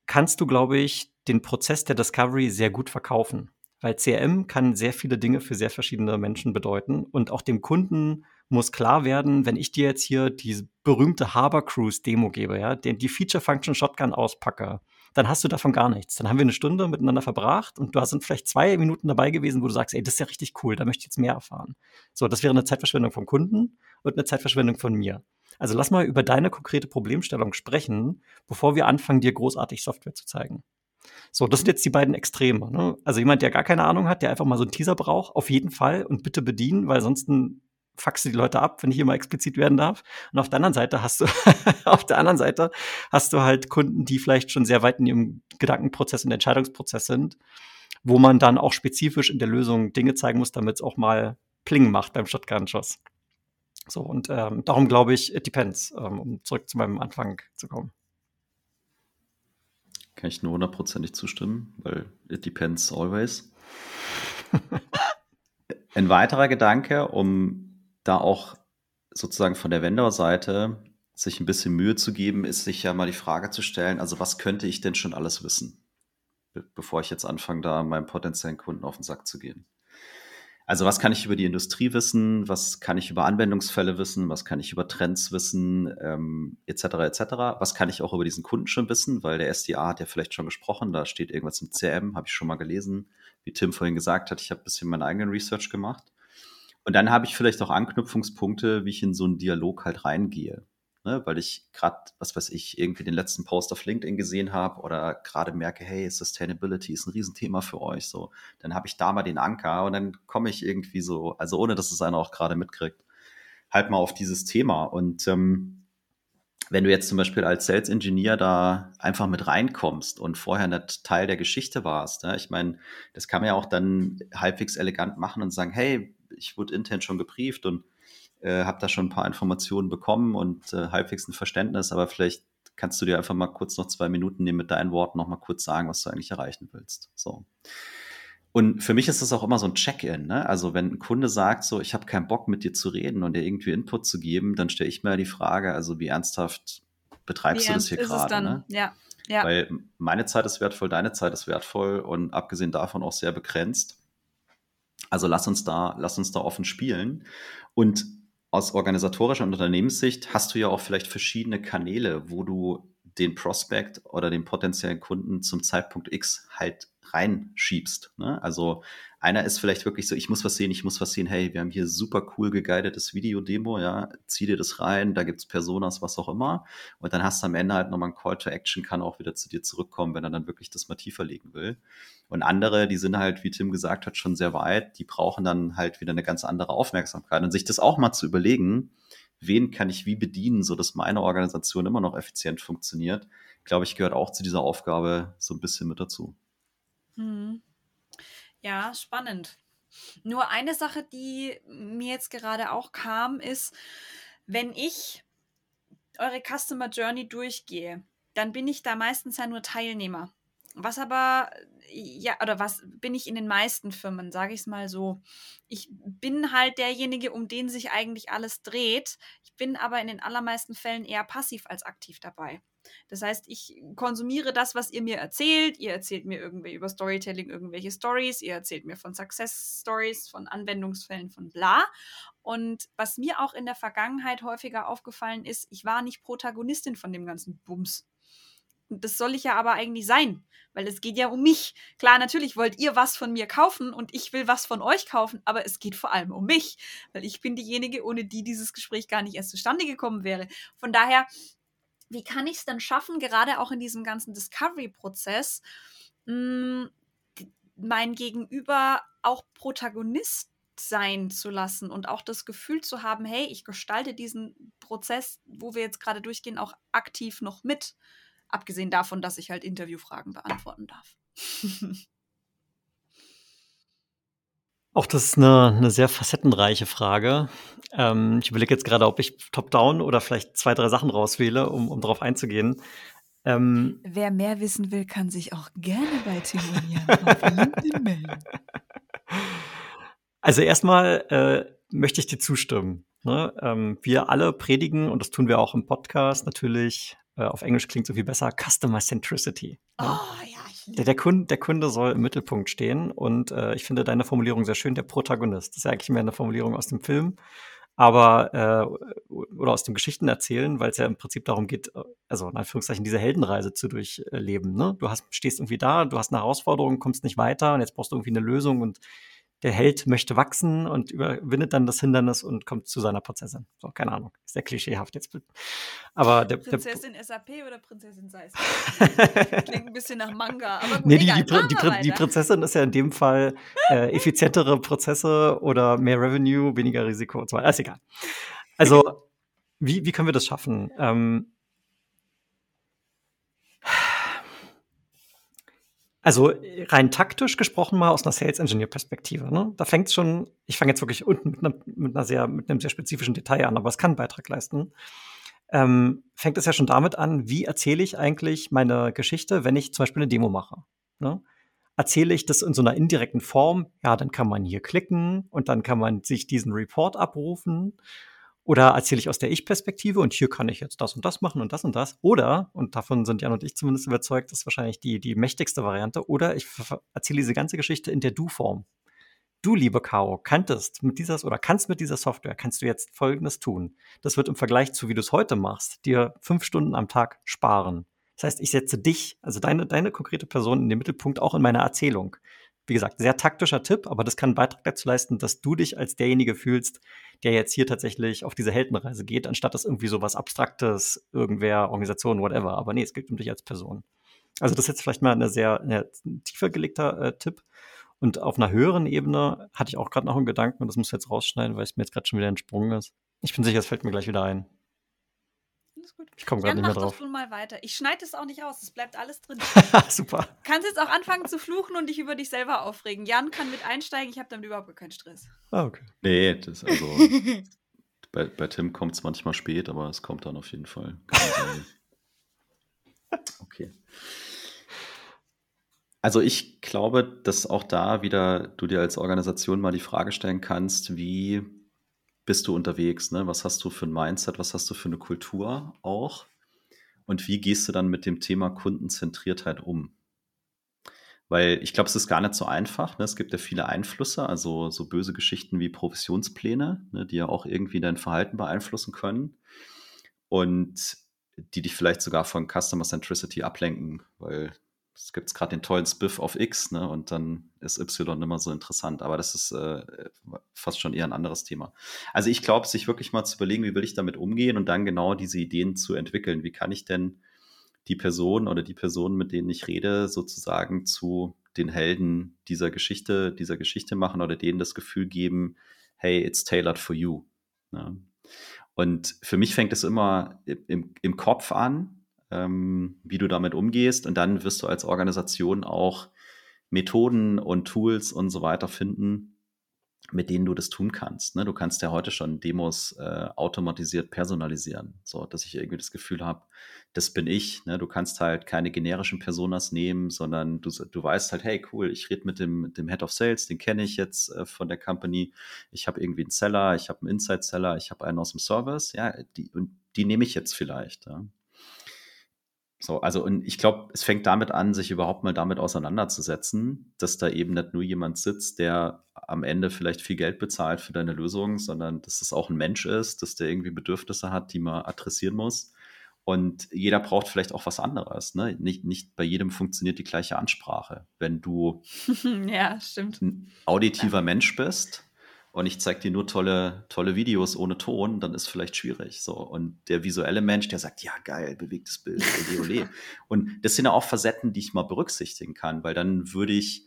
kannst du, glaube ich, den Prozess der Discovery sehr gut verkaufen. Weil CRM kann sehr viele Dinge für sehr verschiedene Menschen bedeuten und auch dem Kunden muss klar werden, wenn ich dir jetzt hier die berühmte Harbor Cruise Demo gebe, ja, den, die Feature Function Shotgun auspacke, dann hast du davon gar nichts. Dann haben wir eine Stunde miteinander verbracht und du sind vielleicht zwei Minuten dabei gewesen, wo du sagst, ey, das ist ja richtig cool, da möchte ich jetzt mehr erfahren. So, das wäre eine Zeitverschwendung vom Kunden und eine Zeitverschwendung von mir. Also lass mal über deine konkrete Problemstellung sprechen, bevor wir anfangen, dir großartig Software zu zeigen. So, das sind jetzt die beiden Extreme. Ne? Also jemand, der gar keine Ahnung hat, der einfach mal so einen Teaser braucht, auf jeden Fall und bitte bedienen, weil sonst faxe die Leute ab, wenn ich hier mal explizit werden darf. Und auf der anderen Seite hast du, auf der anderen Seite hast du halt Kunden, die vielleicht schon sehr weit in ihrem Gedankenprozess und Entscheidungsprozess sind, wo man dann auch spezifisch in der Lösung Dinge zeigen muss, damit es auch mal Pling macht beim Shotgun-Schuss. So, und ähm, darum glaube ich, it depends, ähm, um zurück zu meinem Anfang zu kommen. Kann ich nur hundertprozentig zustimmen, weil it depends always. Ein weiterer Gedanke, um da auch sozusagen von der Vendor-Seite sich ein bisschen Mühe zu geben, ist sich ja mal die Frage zu stellen, also was könnte ich denn schon alles wissen, bevor ich jetzt anfange, da meinem potenziellen Kunden auf den Sack zu gehen. Also was kann ich über die Industrie wissen, was kann ich über Anwendungsfälle wissen, was kann ich über Trends wissen, ähm, etc. etc. Was kann ich auch über diesen Kunden schon wissen, weil der SDA hat ja vielleicht schon gesprochen, da steht irgendwas im CM, habe ich schon mal gelesen. Wie Tim vorhin gesagt hat, ich habe ein bisschen meinen eigenen Research gemacht. Und dann habe ich vielleicht auch Anknüpfungspunkte, wie ich in so einen Dialog halt reingehe. Ne? Weil ich gerade, was weiß ich, irgendwie den letzten Post auf LinkedIn gesehen habe oder gerade merke, hey, Sustainability ist ein Riesenthema für euch. So, dann habe ich da mal den Anker und dann komme ich irgendwie so, also ohne dass es einer auch gerade mitkriegt, halt mal auf dieses Thema. Und ähm, wenn du jetzt zum Beispiel als Sales Engineer da einfach mit reinkommst und vorher nicht Teil der Geschichte warst, ja, ich meine, das kann man ja auch dann halbwegs elegant machen und sagen, hey, ich wurde intern schon gebrieft und äh, habe da schon ein paar Informationen bekommen und äh, halbwegs ein Verständnis, aber vielleicht kannst du dir einfach mal kurz noch zwei Minuten nehmen mit deinen Worten noch mal kurz sagen, was du eigentlich erreichen willst. So. Und für mich ist das auch immer so ein Check-in. Ne? Also wenn ein Kunde sagt, so, ich habe keinen Bock mit dir zu reden und dir irgendwie Input zu geben, dann stelle ich mir die Frage, also wie ernsthaft betreibst wie du das hier gerade? Ne? Ja. Ja. Weil meine Zeit ist wertvoll, deine Zeit ist wertvoll und abgesehen davon auch sehr begrenzt. Also lass uns da, lass uns da offen spielen. Und aus organisatorischer und Unternehmenssicht hast du ja auch vielleicht verschiedene Kanäle, wo du den Prospect oder den potenziellen Kunden zum Zeitpunkt X halt reinschiebst. Ne? Also einer ist vielleicht wirklich so, ich muss was sehen, ich muss was sehen, hey, wir haben hier super cool geguidetes Video-Demo, ja, zieh dir das rein, da gibt's Personas, was auch immer. Und dann hast du am Ende halt nochmal ein Call to Action, kann auch wieder zu dir zurückkommen, wenn er dann wirklich das mal tiefer legen will. Und andere, die sind halt, wie Tim gesagt hat, schon sehr weit, die brauchen dann halt wieder eine ganz andere Aufmerksamkeit. Und sich das auch mal zu überlegen, wen kann ich wie bedienen, so dass meine Organisation immer noch effizient funktioniert, glaube ich, gehört auch zu dieser Aufgabe so ein bisschen mit dazu. Hm. Ja, spannend. Nur eine Sache, die mir jetzt gerade auch kam, ist, wenn ich eure Customer Journey durchgehe, dann bin ich da meistens ja nur Teilnehmer. was aber, ja, oder was bin ich in den meisten Firmen, sage ich es mal so. Ich bin halt derjenige, um den sich eigentlich alles dreht. Ich bin aber in den allermeisten Fällen eher passiv als aktiv dabei. Das heißt, ich konsumiere das, was ihr mir erzählt. Ihr erzählt mir irgendwie über Storytelling irgendwelche Stories. Ihr erzählt mir von Success Stories, von Anwendungsfällen, von bla. Und was mir auch in der Vergangenheit häufiger aufgefallen ist, ich war nicht Protagonistin von dem ganzen Bums. Und das soll ich ja aber eigentlich sein, weil es geht ja um mich. Klar, natürlich wollt ihr was von mir kaufen und ich will was von euch kaufen, aber es geht vor allem um mich, weil ich bin diejenige, ohne die dieses Gespräch gar nicht erst zustande gekommen wäre. Von daher wie kann ich es dann schaffen, gerade auch in diesem ganzen Discovery-Prozess, hm, mein Gegenüber auch Protagonist sein zu lassen und auch das Gefühl zu haben, hey, ich gestalte diesen Prozess, wo wir jetzt gerade durchgehen, auch aktiv noch mit. Abgesehen davon, dass ich halt Interviewfragen beantworten darf. Auch das ist eine, eine sehr facettenreiche Frage. Ähm, ich überlege jetzt gerade, ob ich top-down oder vielleicht zwei, drei Sachen rauswähle, um, um darauf einzugehen. Ähm, Wer mehr wissen will, kann sich auch gerne bei Timonian auf LinkedIn melden. Also erstmal äh, möchte ich dir zustimmen. Ne? Ähm, wir alle predigen, und das tun wir auch im Podcast natürlich, äh, auf Englisch klingt so viel besser, Customer Centricity. Ne? Oh ja, der, der, Kunde, der Kunde soll im Mittelpunkt stehen und äh, ich finde deine Formulierung sehr schön, der Protagonist. Das ist ja eigentlich mehr eine Formulierung aus dem Film, aber äh, oder aus dem Geschichten erzählen, weil es ja im Prinzip darum geht, also in Anführungszeichen diese Heldenreise zu durchleben. Ne? Du hast, stehst irgendwie da, du hast eine Herausforderung, kommst nicht weiter und jetzt brauchst du irgendwie eine Lösung und der Held möchte wachsen und überwindet dann das Hindernis und kommt zu seiner Prinzessin. So, keine Ahnung. Ist sehr klischeehaft jetzt. Aber der, Prinzessin der, SAP oder Prinzessin Seis? Klingt ein bisschen nach Manga. Aber gut, nee, die, die, die, die, Prinzessin ist ja in dem Fall äh, effizientere Prozesse oder mehr Revenue, weniger Risiko und so weiter. Ist egal. Also, wie, wie können wir das schaffen? Ähm, Also rein taktisch gesprochen mal aus einer Sales Engineer Perspektive. Ne? Da fängt es schon, ich fange jetzt wirklich unten mit, einer, mit, einer sehr, mit einem sehr spezifischen Detail an, aber es kann einen Beitrag leisten. Ähm, fängt es ja schon damit an, wie erzähle ich eigentlich meine Geschichte, wenn ich zum Beispiel eine Demo mache. Ne? Erzähle ich das in so einer indirekten Form, ja, dann kann man hier klicken und dann kann man sich diesen Report abrufen oder erzähle ich aus der Ich-Perspektive und hier kann ich jetzt das und das machen und das und das. Oder, und davon sind Jan und ich zumindest überzeugt, das ist wahrscheinlich die, die mächtigste Variante, oder ich erzähle diese ganze Geschichte in der Du-Form. Du, liebe Caro, kanntest mit dieser oder kannst mit dieser Software, kannst du jetzt Folgendes tun. Das wird im Vergleich zu, wie du es heute machst, dir fünf Stunden am Tag sparen. Das heißt, ich setze dich, also deine, deine konkrete Person in den Mittelpunkt auch in meiner Erzählung wie gesagt, sehr taktischer Tipp, aber das kann einen Beitrag dazu leisten, dass du dich als derjenige fühlst, der jetzt hier tatsächlich auf diese Heldenreise geht, anstatt dass irgendwie so was Abstraktes, irgendwer, Organisation, whatever. Aber nee, es geht um dich als Person. Also das ist jetzt vielleicht mal eine sehr eine tiefer gelegter äh, Tipp. Und auf einer höheren Ebene hatte ich auch gerade noch einen Gedanken, und das muss ich jetzt rausschneiden, weil es mir jetzt gerade schon wieder entsprungen ist. Ich bin sicher, es fällt mir gleich wieder ein alles gut. Ich komme gerade nicht mehr drauf. Doch mal weiter. Ich schneide es auch nicht aus, es bleibt alles drin. Super. Kannst jetzt auch anfangen zu fluchen und dich über dich selber aufregen. Jan kann mit einsteigen, ich habe damit überhaupt keinen Stress. Ah, okay. Nee, das also. bei, bei Tim kommt es manchmal spät, aber es kommt dann auf jeden Fall. okay. Also ich glaube, dass auch da wieder du dir als Organisation mal die Frage stellen kannst, wie bist du unterwegs? Ne? Was hast du für ein Mindset? Was hast du für eine Kultur auch? Und wie gehst du dann mit dem Thema Kundenzentriertheit um? Weil ich glaube, es ist gar nicht so einfach. Ne? Es gibt ja viele Einflüsse, also so böse Geschichten wie Provisionspläne, ne, die ja auch irgendwie dein Verhalten beeinflussen können und die dich vielleicht sogar von Customer Centricity ablenken, weil es gibt gerade den tollen Spiff auf X, ne? Und dann ist Y immer so interessant. Aber das ist äh, fast schon eher ein anderes Thema. Also ich glaube, sich wirklich mal zu überlegen, wie will ich damit umgehen und dann genau diese Ideen zu entwickeln. Wie kann ich denn die Person oder die Personen, mit denen ich rede, sozusagen zu den Helden dieser Geschichte, dieser Geschichte machen oder denen das Gefühl geben, hey, it's tailored for you. Ne? Und für mich fängt es immer im, im Kopf an, ähm, wie du damit umgehst. Und dann wirst du als Organisation auch Methoden und Tools und so weiter finden, mit denen du das tun kannst. Ne? Du kannst ja heute schon Demos äh, automatisiert personalisieren, so dass ich irgendwie das Gefühl habe, das bin ich. Ne? Du kannst halt keine generischen Personas nehmen, sondern du, du weißt halt, hey, cool, ich rede mit dem, mit dem Head of Sales, den kenne ich jetzt äh, von der Company. Ich habe irgendwie einen Seller, ich habe einen Inside-Seller, ich habe einen aus dem Service, ja, die, und die nehme ich jetzt vielleicht. Ja? So, also und ich glaube, es fängt damit an, sich überhaupt mal damit auseinanderzusetzen, dass da eben nicht nur jemand sitzt, der am Ende vielleicht viel Geld bezahlt für deine Lösung, sondern dass es auch ein Mensch ist, dass der irgendwie Bedürfnisse hat, die man adressieren muss. Und jeder braucht vielleicht auch was anderes. Ne? Nicht, nicht bei jedem funktioniert die gleiche Ansprache. Wenn du ja, stimmt. ein auditiver Mensch bist, und ich zeige dir nur tolle, tolle Videos ohne Ton, dann ist vielleicht schwierig. So. Und der visuelle Mensch, der sagt, ja, geil, bewegtes Bild, ole, ole. Und das sind ja auch Facetten, die ich mal berücksichtigen kann, weil dann würde ich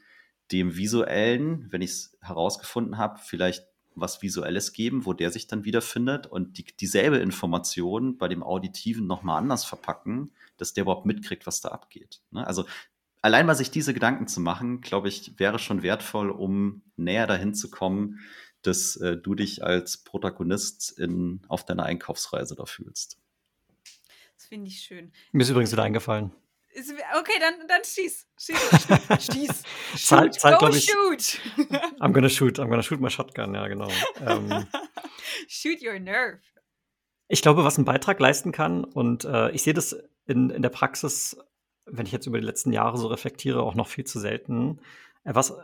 dem visuellen, wenn ich es herausgefunden habe, vielleicht was Visuelles geben, wo der sich dann wiederfindet und die, dieselbe Information bei dem Auditiven nochmal anders verpacken, dass der überhaupt mitkriegt, was da abgeht. Ne? Also allein mal sich diese Gedanken zu machen, glaube ich, wäre schon wertvoll, um näher dahin zu kommen, dass äh, du dich als Protagonist in, auf deiner Einkaufsreise da fühlst. Das finde ich schön. Mir ist übrigens wieder eingefallen. Okay, dann, dann schieß. Schieß. schieß. Shoot, Zeit, Go ich, shoot. I'm gonna shoot. I'm gonna shoot my shotgun, ja, genau. Ähm, shoot your nerve. ich glaube, was ein Beitrag leisten kann, und äh, ich sehe das in, in der Praxis, wenn ich jetzt über die letzten Jahre so reflektiere, auch noch viel zu selten. Äh, was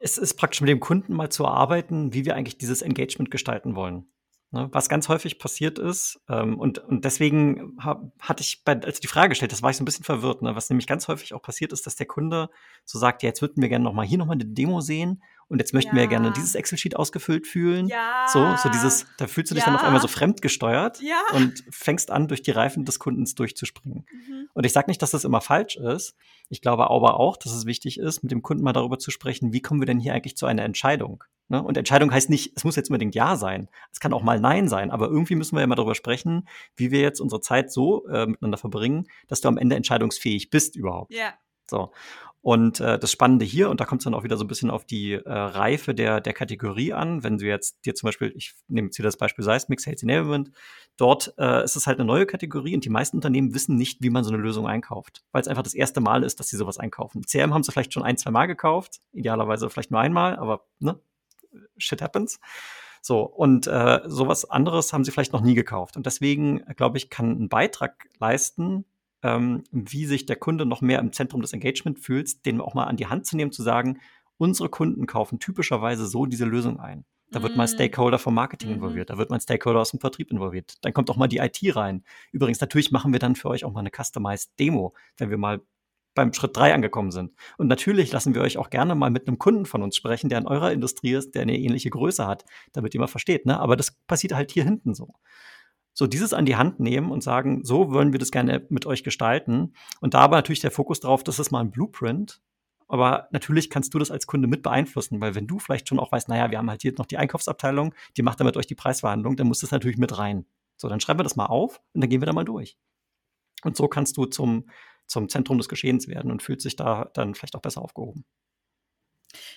es ist praktisch mit dem Kunden mal zu erarbeiten, wie wir eigentlich dieses Engagement gestalten wollen. Ne, was ganz häufig passiert ist, ähm, und, und deswegen hab, hatte ich, bei, als die Frage gestellt, das war ich so ein bisschen verwirrt, ne, was nämlich ganz häufig auch passiert ist, dass der Kunde so sagt, ja, jetzt würden wir gerne noch mal hier noch mal eine Demo sehen und jetzt möchten wir ja gerne dieses Excel-Sheet ausgefüllt fühlen. Ja. So, so dieses, da fühlst du dich Ja. dann auf einmal so fremdgesteuert Ja. und fängst an, durch die Reifen des Kundens durchzuspringen. Mhm. Und ich sage nicht, dass das immer falsch ist. Ich glaube aber auch, dass es wichtig ist, mit dem Kunden mal darüber zu sprechen, wie kommen wir denn hier eigentlich zu einer Entscheidung? Ne? Und Entscheidung heißt nicht, es muss jetzt unbedingt Ja sein. Es kann auch mal Nein sein. Aber irgendwie müssen wir ja mal darüber sprechen, wie wir jetzt unsere Zeit so äh, miteinander verbringen, dass du am Ende entscheidungsfähig bist überhaupt. Ja. So. Und äh, das Spannende hier, und da kommt es dann auch wieder so ein bisschen auf die äh, Reife der, der Kategorie an, wenn du jetzt dir zum Beispiel, ich nehme jetzt hier das Beispiel Seismic Sales Enablement, dort äh, ist es halt eine neue Kategorie und die meisten Unternehmen wissen nicht, wie man so eine Lösung einkauft, weil es einfach das erste Mal ist, dass sie sowas einkaufen. CRM haben sie vielleicht schon ein, zwei Mal gekauft, idealerweise vielleicht nur einmal, aber ne, shit happens. So, und äh, sowas anderes haben sie vielleicht noch nie gekauft. Und deswegen, äh, glaube ich, kann ein Beitrag leisten, ähm, wie sich der Kunde noch mehr im Zentrum des Engagement fühlt, den auch mal an die Hand zu nehmen, zu sagen, unsere Kunden kaufen typischerweise so diese Lösung ein. Da wird mal ein Mm. Stakeholder vom Marketing Mhm. involviert, da wird mal ein Stakeholder aus dem Vertrieb involviert. Dann kommt auch mal die IT rein. Übrigens, natürlich machen wir dann für euch auch mal eine Customized Demo, wenn wir mal beim Schritt drei angekommen sind. Und natürlich lassen wir euch auch gerne mal mit einem Kunden von uns sprechen, der in eurer Industrie ist, der eine ähnliche Größe hat, damit ihr mal versteht. Ne? Aber das passiert halt hier hinten so. So dieses an die Hand nehmen und sagen, so wollen wir das gerne mit euch gestalten. Und da aber natürlich der Fokus darauf, das ist mal ein Blueprint. Aber natürlich kannst du das als Kunde mit beeinflussen, weil wenn du vielleicht schon auch weißt, naja, wir haben halt hier noch die Einkaufsabteilung, die macht da mit euch die Preisverhandlung, dann muss das natürlich mit rein. So, dann schreiben wir das mal auf und dann gehen wir da mal durch. Und so kannst du zum, zum Zentrum des Geschehens werden und fühlt sich da dann vielleicht auch besser aufgehoben.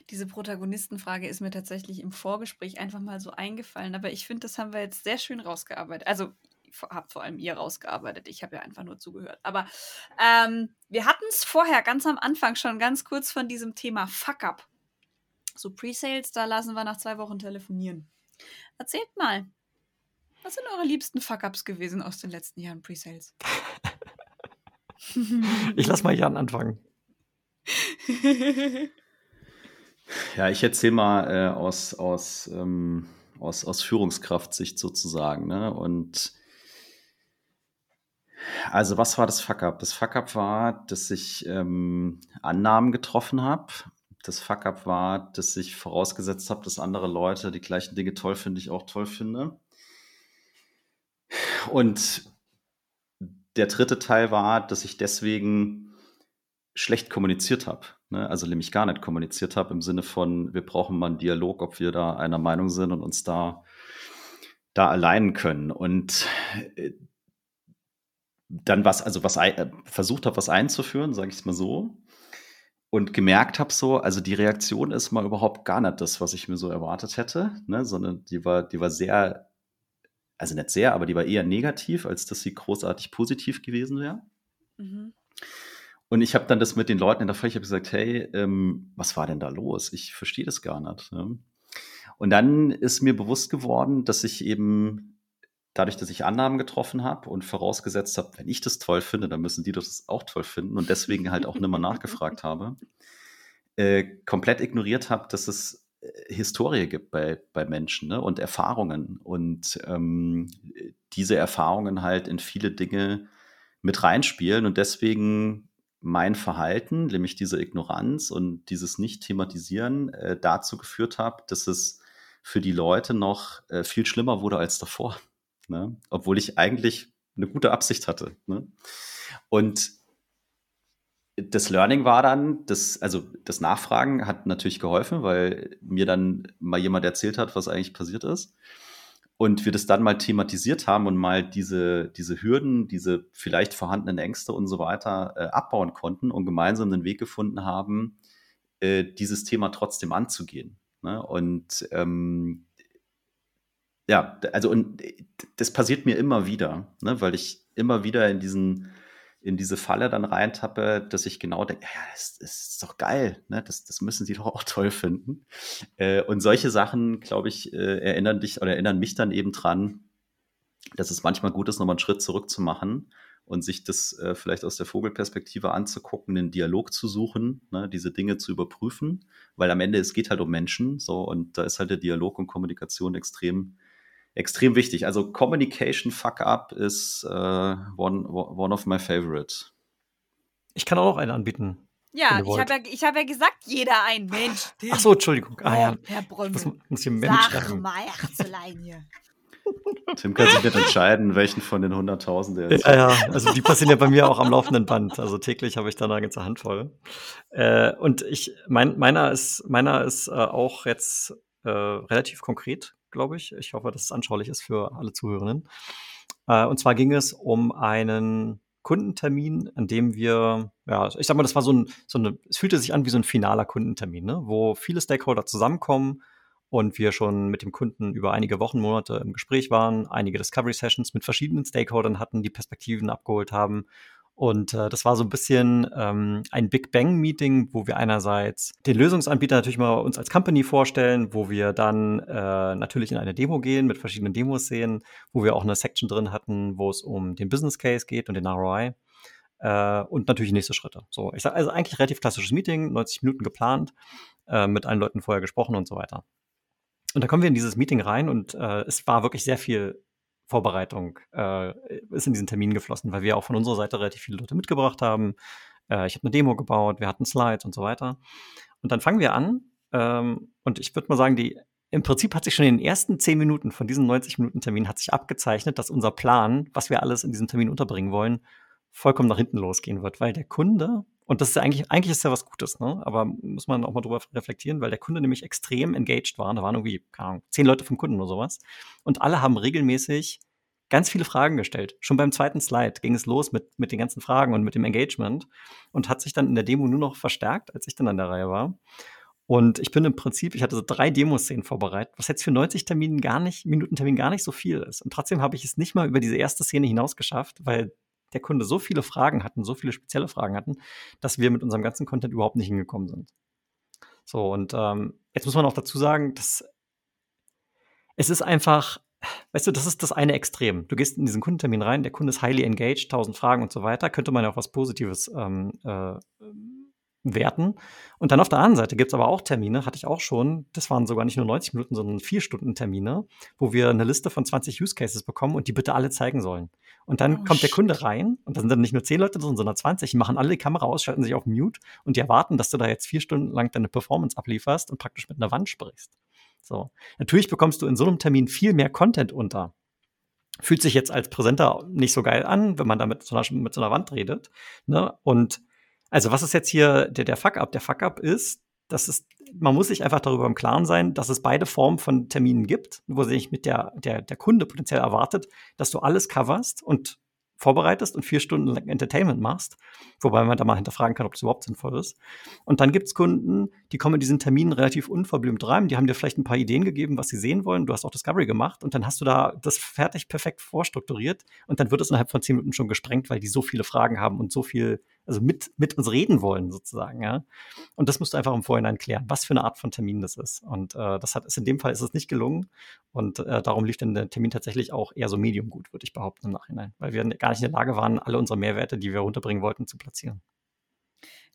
Diese Protagonistenfrage ist mir tatsächlich im Vorgespräch einfach mal so eingefallen, aber ich finde, das haben wir jetzt sehr schön rausgearbeitet. Also habt vor allem ihr rausgearbeitet. Ich habe ja einfach nur zugehört. Aber ähm, wir hatten es vorher ganz am Anfang schon ganz kurz von diesem Thema Fuck up. So Pre-Sales, da lassen wir nach zwei Wochen telefonieren. Erzählt mal, was sind eure liebsten Fuck-ups gewesen aus den letzten Jahren Pre-Sales? Ich lass mal Jan anfangen. Ja, ich erzähle mal äh, aus, aus, ähm, aus, aus Führungskraftsicht sozusagen. Ne? Und also was war das Fuck-up? Das Fuck-up war, dass ich ähm, Annahmen getroffen habe. Das Fuck-up war, dass ich vorausgesetzt habe, dass andere Leute die gleichen Dinge toll finden, die ich auch toll finde. Und der dritte Teil war, dass ich deswegen schlecht kommuniziert habe. Ne? Also nämlich gar nicht kommuniziert habe im Sinne von, wir brauchen mal einen Dialog, ob wir da einer Meinung sind und uns da, da alleinen können. Und äh, dann was, also was äh, versucht habe, was einzuführen, sage ich es mal so. und gemerkt habe so, also die Reaktion ist mal überhaupt gar nicht das, was ich mir so erwartet hätte, ne, sondern die war, die war sehr, also nicht sehr, aber die war eher negativ, als dass sie großartig positiv gewesen wäre. Mhm. Und ich habe dann das mit den Leuten in der Folge gesagt, hey, ähm, was war denn da los? Ich verstehe das gar nicht. Ne? Und dann ist mir bewusst geworden, dass ich eben dadurch, dass ich Annahmen getroffen habe und vorausgesetzt habe, wenn ich das toll finde, dann müssen die das auch toll finden und deswegen halt auch nimmer nachgefragt habe, äh, komplett ignoriert habe, dass es äh, Historie gibt bei, bei Menschen ne? und Erfahrungen und ähm, diese Erfahrungen halt in viele Dinge mit reinspielen und deswegen mein Verhalten, nämlich diese Ignoranz und dieses Nicht-Thematisieren, äh, dazu geführt habe, dass es für die Leute noch äh, viel schlimmer wurde als davor. Ne? Obwohl ich eigentlich eine gute Absicht hatte. Ne? Und das Learning war dann, das, also das Nachfragen hat natürlich geholfen, weil mir dann mal jemand erzählt hat, was eigentlich passiert ist und wir das dann mal thematisiert haben und mal diese, diese Hürden, diese vielleicht vorhandenen Ängste und so weiter äh, abbauen konnten und gemeinsam den Weg gefunden haben, äh, dieses Thema trotzdem anzugehen. Ne? Und ähm, ja, also und das passiert mir immer wieder, ne? weil ich immer wieder in diesen in diese Falle dann reintappe, dass ich genau denke, ja, das, das ist doch geil, ne? das, das müssen sie doch auch toll finden. Äh, und solche Sachen, glaube ich, äh, erinnern dich oder erinnern mich dann eben dran, dass es manchmal gut ist, nochmal einen Schritt zurück zu machen und sich das äh, vielleicht aus der Vogelperspektive anzugucken, einen Dialog zu suchen, ne? diese Dinge zu überprüfen, weil am Ende es geht halt um Menschen, so und da ist halt der Dialog und Kommunikation extrem extrem wichtig. Also Communication Fuck Up ist äh, one, one of my favorite. Ich kann auch noch einen anbieten. Ja, ich habe ja, hab ja gesagt, jeder ein Mensch. Ach so, Entschuldigung. Ah, ja. Herr Brümmel. Ich muss, muss hier Mensch Sag schreiben. mal, hier. Tim kann sich nicht entscheiden, welchen von den 100.000 er ist. Ja, ja, also die passieren ja bei mir auch am laufenden Band. Also täglich habe ich da eine ganze Handvoll. Äh, und ich, mein, meiner ist, meiner ist äh, auch jetzt äh, relativ konkret glaube ich. Ich hoffe, dass es anschaulich ist für alle Zuhörenden. Äh, und zwar ging es um einen Kundentermin, an dem wir, ja, ich sag mal, das war so ein, so eine, es fühlte sich an wie so ein finaler Kundentermin, ne? wo viele Stakeholder zusammenkommen und wir schon mit dem Kunden über einige Wochen, Monate im Gespräch waren, einige Discovery Sessions mit verschiedenen Stakeholdern hatten, die Perspektiven abgeholt haben und äh, das war so ein bisschen ähm, ein Big Bang-Meeting, wo wir einerseits den Lösungsanbieter natürlich mal uns als Company vorstellen, wo wir dann äh, natürlich in eine Demo gehen, mit verschiedenen Demos sehen, wo wir auch eine Section drin hatten, wo es um den Business Case geht und den ROI. Äh, und natürlich nächste Schritte. So, ich sag also eigentlich relativ klassisches Meeting, 90 Minuten geplant, äh, mit allen Leuten vorher gesprochen und so weiter. Und da kommen wir in dieses Meeting rein und äh, es war wirklich sehr viel Vorbereitung äh, ist in diesen Termin geflossen, weil wir auch von unserer Seite relativ viele Leute mitgebracht haben. Äh, ich habe eine Demo gebaut, wir hatten Slides und so weiter. Und dann fangen wir an ähm, und ich würde mal sagen, die im Prinzip hat sich schon in den ersten zehn Minuten von diesem 90 Minuten Termin hat sich abgezeichnet, dass unser Plan, was wir alles in diesem Termin unterbringen wollen, vollkommen nach hinten losgehen wird, weil der Kunde und das ist ja eigentlich, eigentlich ist ja was Gutes, ne? Aber muss man auch mal drüber reflektieren, weil der Kunde nämlich extrem engaged war. Da waren irgendwie, keine Ahnung, zehn Leute vom Kunden oder sowas. Und alle haben regelmäßig ganz viele Fragen gestellt. Schon beim zweiten Slide ging es los mit, mit den ganzen Fragen und mit dem Engagement und hat sich dann in der Demo nur noch verstärkt, als ich dann an der Reihe war. Und ich bin im Prinzip, ich hatte so drei Demoszenen vorbereitet, was jetzt für 90 Terminen gar nicht, Minuten Termin gar nicht so viel ist. Und trotzdem habe ich es nicht mal über diese erste Szene hinaus geschafft, weil der Kunde so viele Fragen hatten, so viele spezielle Fragen hatten, dass wir mit unserem ganzen Content überhaupt nicht hingekommen sind. So, und ähm, jetzt muss man auch dazu sagen, dass es ist einfach, weißt du, das ist das eine Extrem. Du gehst in diesen Kundentermin rein, der Kunde ist highly engaged, tausend Fragen und so weiter, könnte man ja auch was Positives ähm, äh, werten. Und dann auf der anderen Seite gibt es aber auch Termine, hatte ich auch schon, das waren sogar nicht nur 90 Minuten, sondern vier Stunden Termine, wo wir eine Liste von 20 Use Cases bekommen und die bitte alle zeigen sollen. Und dann oh, kommt der Kunde rein und da sind dann nicht nur 10 Leute drin, sondern 20, die machen alle die Kamera aus, schalten sich auf Mute und die erwarten, dass du da jetzt vier Stunden lang deine Performance ablieferst und praktisch mit einer Wand sprichst. So. Natürlich bekommst du in so einem Termin viel mehr Content unter. Fühlt sich jetzt als Präsenter nicht so geil an, wenn man da mit so einer, mit so einer Wand redet. Ne? Und also was ist jetzt hier der, der Fuck-up? Der Fuck-up ist, dass es, man muss sich einfach darüber im Klaren sein, dass es beide Formen von Terminen gibt, wo sich mit der, der, der Kunde potenziell erwartet, dass du alles coverst und vorbereitest und vier Stunden lang Entertainment machst, wobei man da mal hinterfragen kann, ob das überhaupt sinnvoll ist. Und dann gibt es Kunden, die kommen in diesen Terminen relativ unverblümt rein, die haben dir vielleicht ein paar Ideen gegeben, was sie sehen wollen, du hast auch Discovery gemacht und dann hast du da das fertig perfekt vorstrukturiert und dann wird es innerhalb von zehn Minuten schon gesprengt, weil die so viele Fragen haben und so viel, also mit, mit uns reden wollen sozusagen, ja. Und das musst du einfach im Vorhinein klären, was für eine Art von Termin das ist. Und äh, das hat ist in dem Fall ist es nicht gelungen und äh, darum lief dann der Termin tatsächlich auch eher so medium gut, würde ich behaupten im Nachhinein, weil wir gar nicht in der Lage waren, alle unsere Mehrwerte, die wir runterbringen wollten, zu platzieren.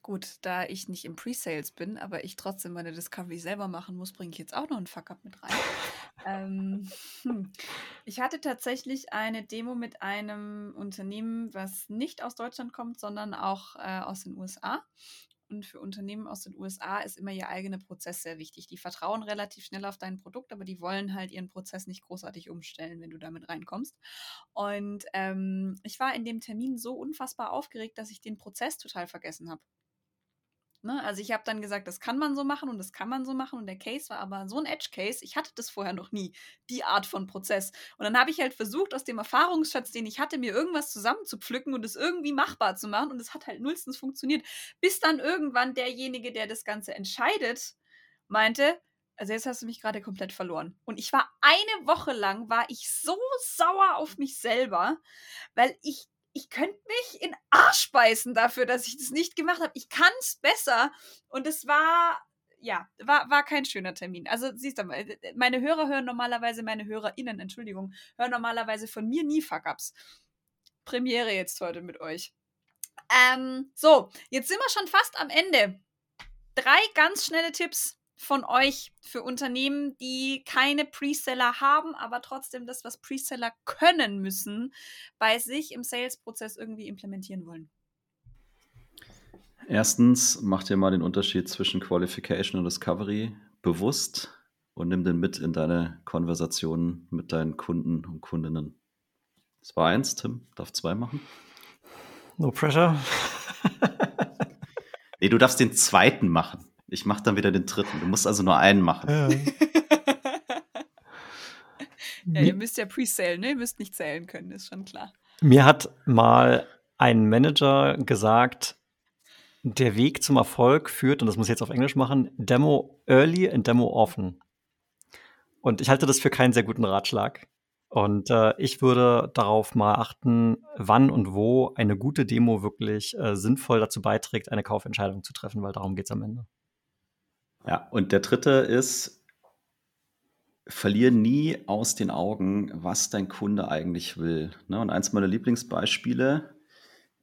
Gut, da ich nicht im Pre-Sales bin, aber ich trotzdem meine Discovery selber machen muss, bringe ich jetzt auch noch einen Fuck-up mit rein. ähm, hm. Ich hatte tatsächlich eine Demo mit einem Unternehmen, was nicht aus Deutschland kommt, sondern auch äh, aus den USA. Und für Unternehmen aus den USA ist immer ihr eigener Prozess sehr wichtig. Die vertrauen relativ schnell auf dein Produkt, aber die wollen halt ihren Prozess nicht großartig umstellen, wenn du damit reinkommst. Und ähm, ich war in dem Termin so unfassbar aufgeregt, dass ich den Prozess total vergessen habe. Ne? Also ich habe dann gesagt, das kann man so machen und das kann man so machen und der Case war aber so ein Edge-Case, ich hatte das vorher noch nie, die Art von Prozess. Und dann habe ich halt versucht, aus dem Erfahrungsschatz, den ich hatte, mir irgendwas zusammenzupflücken und es irgendwie machbar zu machen und es hat halt nullstens funktioniert. Bis dann irgendwann derjenige, der das Ganze entscheidet, meinte, also jetzt hast du mich gerade komplett verloren. Und ich war eine Woche lang, war ich so sauer auf mich selber, weil ich ich könnte mich in Arsch beißen dafür, dass ich das nicht gemacht habe. Ich kann es besser. Und es war, ja, war, war kein schöner Termin. Also siehst du mal, meine Hörer hören normalerweise, meine HörerInnen, Entschuldigung, hören normalerweise von mir nie Fuck-Ups. Premiere jetzt heute mit euch. Ähm, so, jetzt sind wir schon fast am Ende. Drei ganz schnelle Tipps von euch für Unternehmen, die keine Preseller haben, aber trotzdem das, was Preseller können müssen, bei sich im Sales-Prozess irgendwie implementieren wollen? Erstens, mach dir mal den Unterschied zwischen Qualification und Discovery bewusst und nimm den mit in deine Konversationen mit deinen Kunden und Kundinnen. Das war eins, Tim. Darf zwei machen? No pressure. nee, du darfst den zweiten machen. Ich mache dann wieder den dritten. Du musst also nur einen machen. Ja, ja ihr müsst ja pre-sale, ne? Ihr müsst nicht zählen können, ist schon klar. Mir hat mal ein Manager gesagt, der Weg zum Erfolg führt, und das muss ich jetzt auf Englisch machen, Demo early and Demo often. Und ich halte das für keinen sehr guten Ratschlag. Und äh, ich würde darauf mal achten, wann und wo eine gute Demo wirklich äh, sinnvoll dazu beiträgt, eine Kaufentscheidung zu treffen, weil darum geht es am Ende. Ja, und der dritte ist, verliere nie aus den Augen, was dein Kunde eigentlich will. Ne? Und eins meiner Lieblingsbeispiele,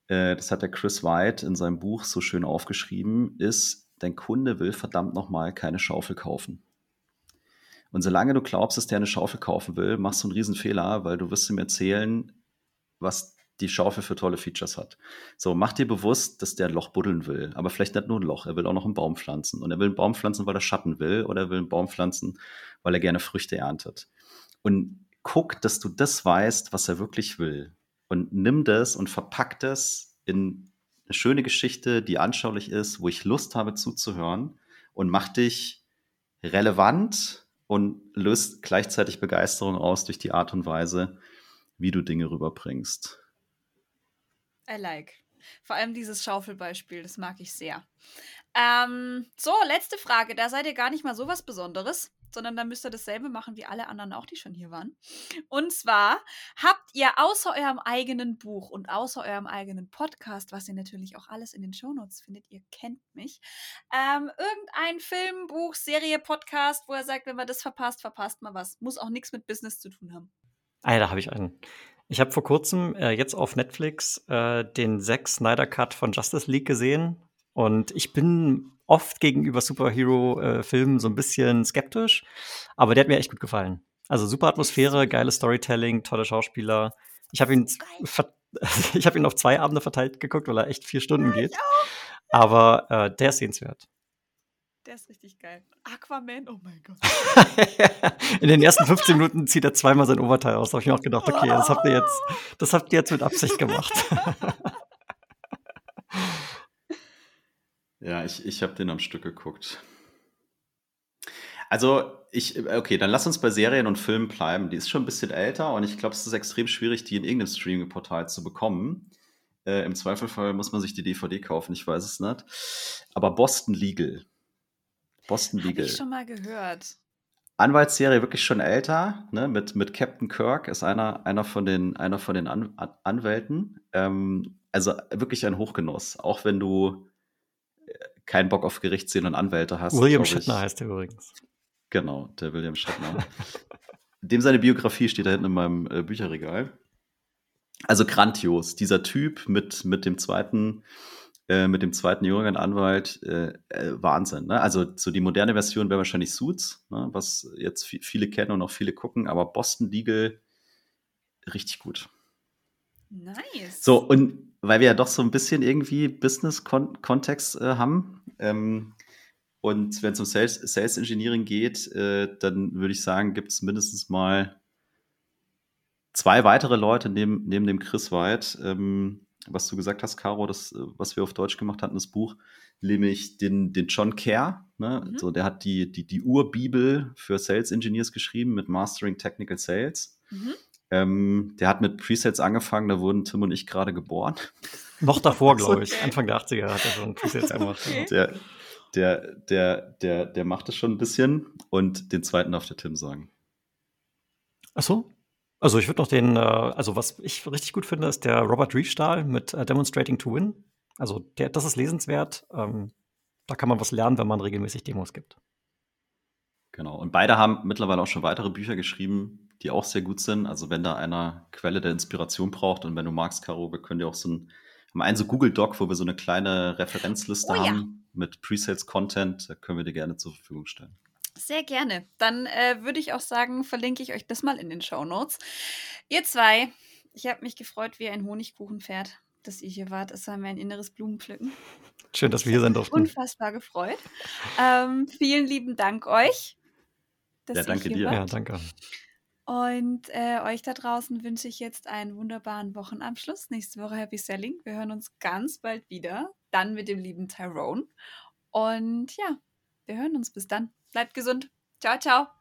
äh, das hat der Chris White in seinem Buch so schön aufgeschrieben, ist, dein Kunde will verdammt nochmal keine Schaufel kaufen. Und solange du glaubst, dass der eine Schaufel kaufen will, machst du einen Riesenfehler, weil du wirst ihm erzählen, was die Schaufel für tolle Features hat. So, mach dir bewusst, dass der ein Loch buddeln will, aber vielleicht nicht nur ein Loch, er will auch noch einen Baum pflanzen. Und er will einen Baum pflanzen, weil er Schatten will, oder er will einen Baum pflanzen, weil er gerne Früchte erntet. Und guck, dass du das weißt, was er wirklich will. Und nimm das und verpack das in eine schöne Geschichte, die anschaulich ist, wo ich Lust habe zuzuhören und mach dich relevant und löst gleichzeitig Begeisterung aus durch die Art und Weise, wie du Dinge rüberbringst. I like. Vor allem dieses Schaufelbeispiel, das mag ich sehr. Ähm, so, letzte Frage. Da seid ihr gar nicht mal so was Besonderes, sondern da müsst ihr dasselbe machen wie alle anderen auch, die schon hier waren. Und zwar habt ihr außer eurem eigenen Buch und außer eurem eigenen Podcast, was ihr natürlich auch alles in den Shownotes findet, ihr kennt mich, ähm, irgendein Film, Buch, Serie, Podcast, wo er sagt, wenn man das verpasst, verpasst man was. Muss auch nichts mit Business zu tun haben. Ah, da habe ich einen. Ich habe vor kurzem äh, jetzt auf Netflix äh, den Zack Snyder Cut von Justice League gesehen und ich bin oft gegenüber Superhero-Filmen so ein bisschen skeptisch, aber der hat mir echt gut gefallen. Also super Atmosphäre, geiles Storytelling, tolle Schauspieler. Ich habe ihn, ich habe ihn auf zwei Abende verteilt geguckt, weil er echt vier Stunden geht. Aber äh, der ist sehenswert. Der ist richtig geil. Aquaman, oh mein Gott. In den ersten 15 Minuten zieht er zweimal sein Oberteil aus. Da habe ich mir auch gedacht, okay, das habt ihr jetzt, das habt ihr jetzt mit Absicht gemacht. ja, ich, ich habe den am Stück geguckt. Also, ich, okay, dann lass uns bei Serien und Filmen bleiben. Die ist schon ein bisschen älter und ich glaube, es ist extrem schwierig, die in irgendeinem Streaming-Portal zu bekommen. Äh, Im Zweifelfall muss man sich die DVD kaufen, ich weiß es nicht. Aber Boston Legal. Boston Habe Legal. ich schon mal gehört. Anwaltsserie wirklich schon älter, ne? mit, mit Captain Kirk ist einer, einer von den, einer von den An An Anwälten. Ähm, also wirklich ein Hochgenuss, auch wenn du äh, keinen Bock auf Gerichtsszenen und Anwälte hast. William Shatner heißt er übrigens. Genau, der William Shatner. Dem seine Biografie steht da hinten in meinem äh, Bücherregal. Also grandios, dieser Typ mit, mit dem zweiten, äh, mit dem zweiten jüngeren Anwalt, äh, äh, Wahnsinn. Ne? Also so die moderne Version wäre wahrscheinlich Suits, ne? was jetzt vi- viele kennen und auch viele gucken, aber Boston Legal richtig gut. Nice. So, und weil wir ja doch so ein bisschen irgendwie Business-Kontext äh, haben, ähm, und wenn es um Sales, Sales Engineering geht, äh, dann würde ich sagen, gibt es mindestens mal zwei weitere Leute neben, neben dem Chris White, ähm, was du gesagt hast, Caro, das, äh, was wir auf Deutsch gemacht hatten, das Buch, nämlich den, den John Kerr. Ne? Mhm. So, der hat die, die, die Urbibel für Sales Engineers geschrieben mit Mastering Technical Sales. Mhm. Ähm, der hat mit Presets angefangen, da wurden Tim und ich gerade geboren. Noch davor, glaube ich. Anfang der 80er hat er schon Presets gemacht. Okay. ja. Der, der, der, der, der macht es schon ein bisschen und den zweiten darf der Tim sagen. Ach so. Also ich würde noch den, äh, also was ich richtig gut finde, ist der Robert Riefstahl mit äh, Demonstrating to Win. Also der, das ist lesenswert. Ähm, da kann man was lernen, wenn man regelmäßig Demos gibt. Genau. Und beide haben mittlerweile auch schon weitere Bücher geschrieben, die auch sehr gut sind. Also wenn da einer Quelle der Inspiration braucht und wenn du magst, Caro, wir können dir auch so ein, haben einen so Google Doc, wo wir so eine kleine Referenzliste Oh ja. haben mit Presales-Content, da können wir dir gerne zur Verfügung stellen. Sehr gerne. Dann äh, würde ich auch sagen, verlinke ich euch das mal in den Show Notes. Ihr zwei, ich habe mich gefreut wie ein Honigkuchenpferd, dass ihr hier wart. Es war mir ein inneres Blumenpflücken. Schön, dass wir hier sein durften. Unfassbar gefreut. Ähm, vielen lieben Dank euch. dass Ja, ihr danke hier dir. wart. Ja, danke. Und äh, euch da draußen wünsche ich jetzt einen wunderbaren Wochenabschluss. Nächste Woche Happy Selling. Wir hören uns ganz bald wieder. Dann mit dem lieben Tyrone. Und ja, wir hören uns bis dann. Bleibt gesund. Ciao, ciao.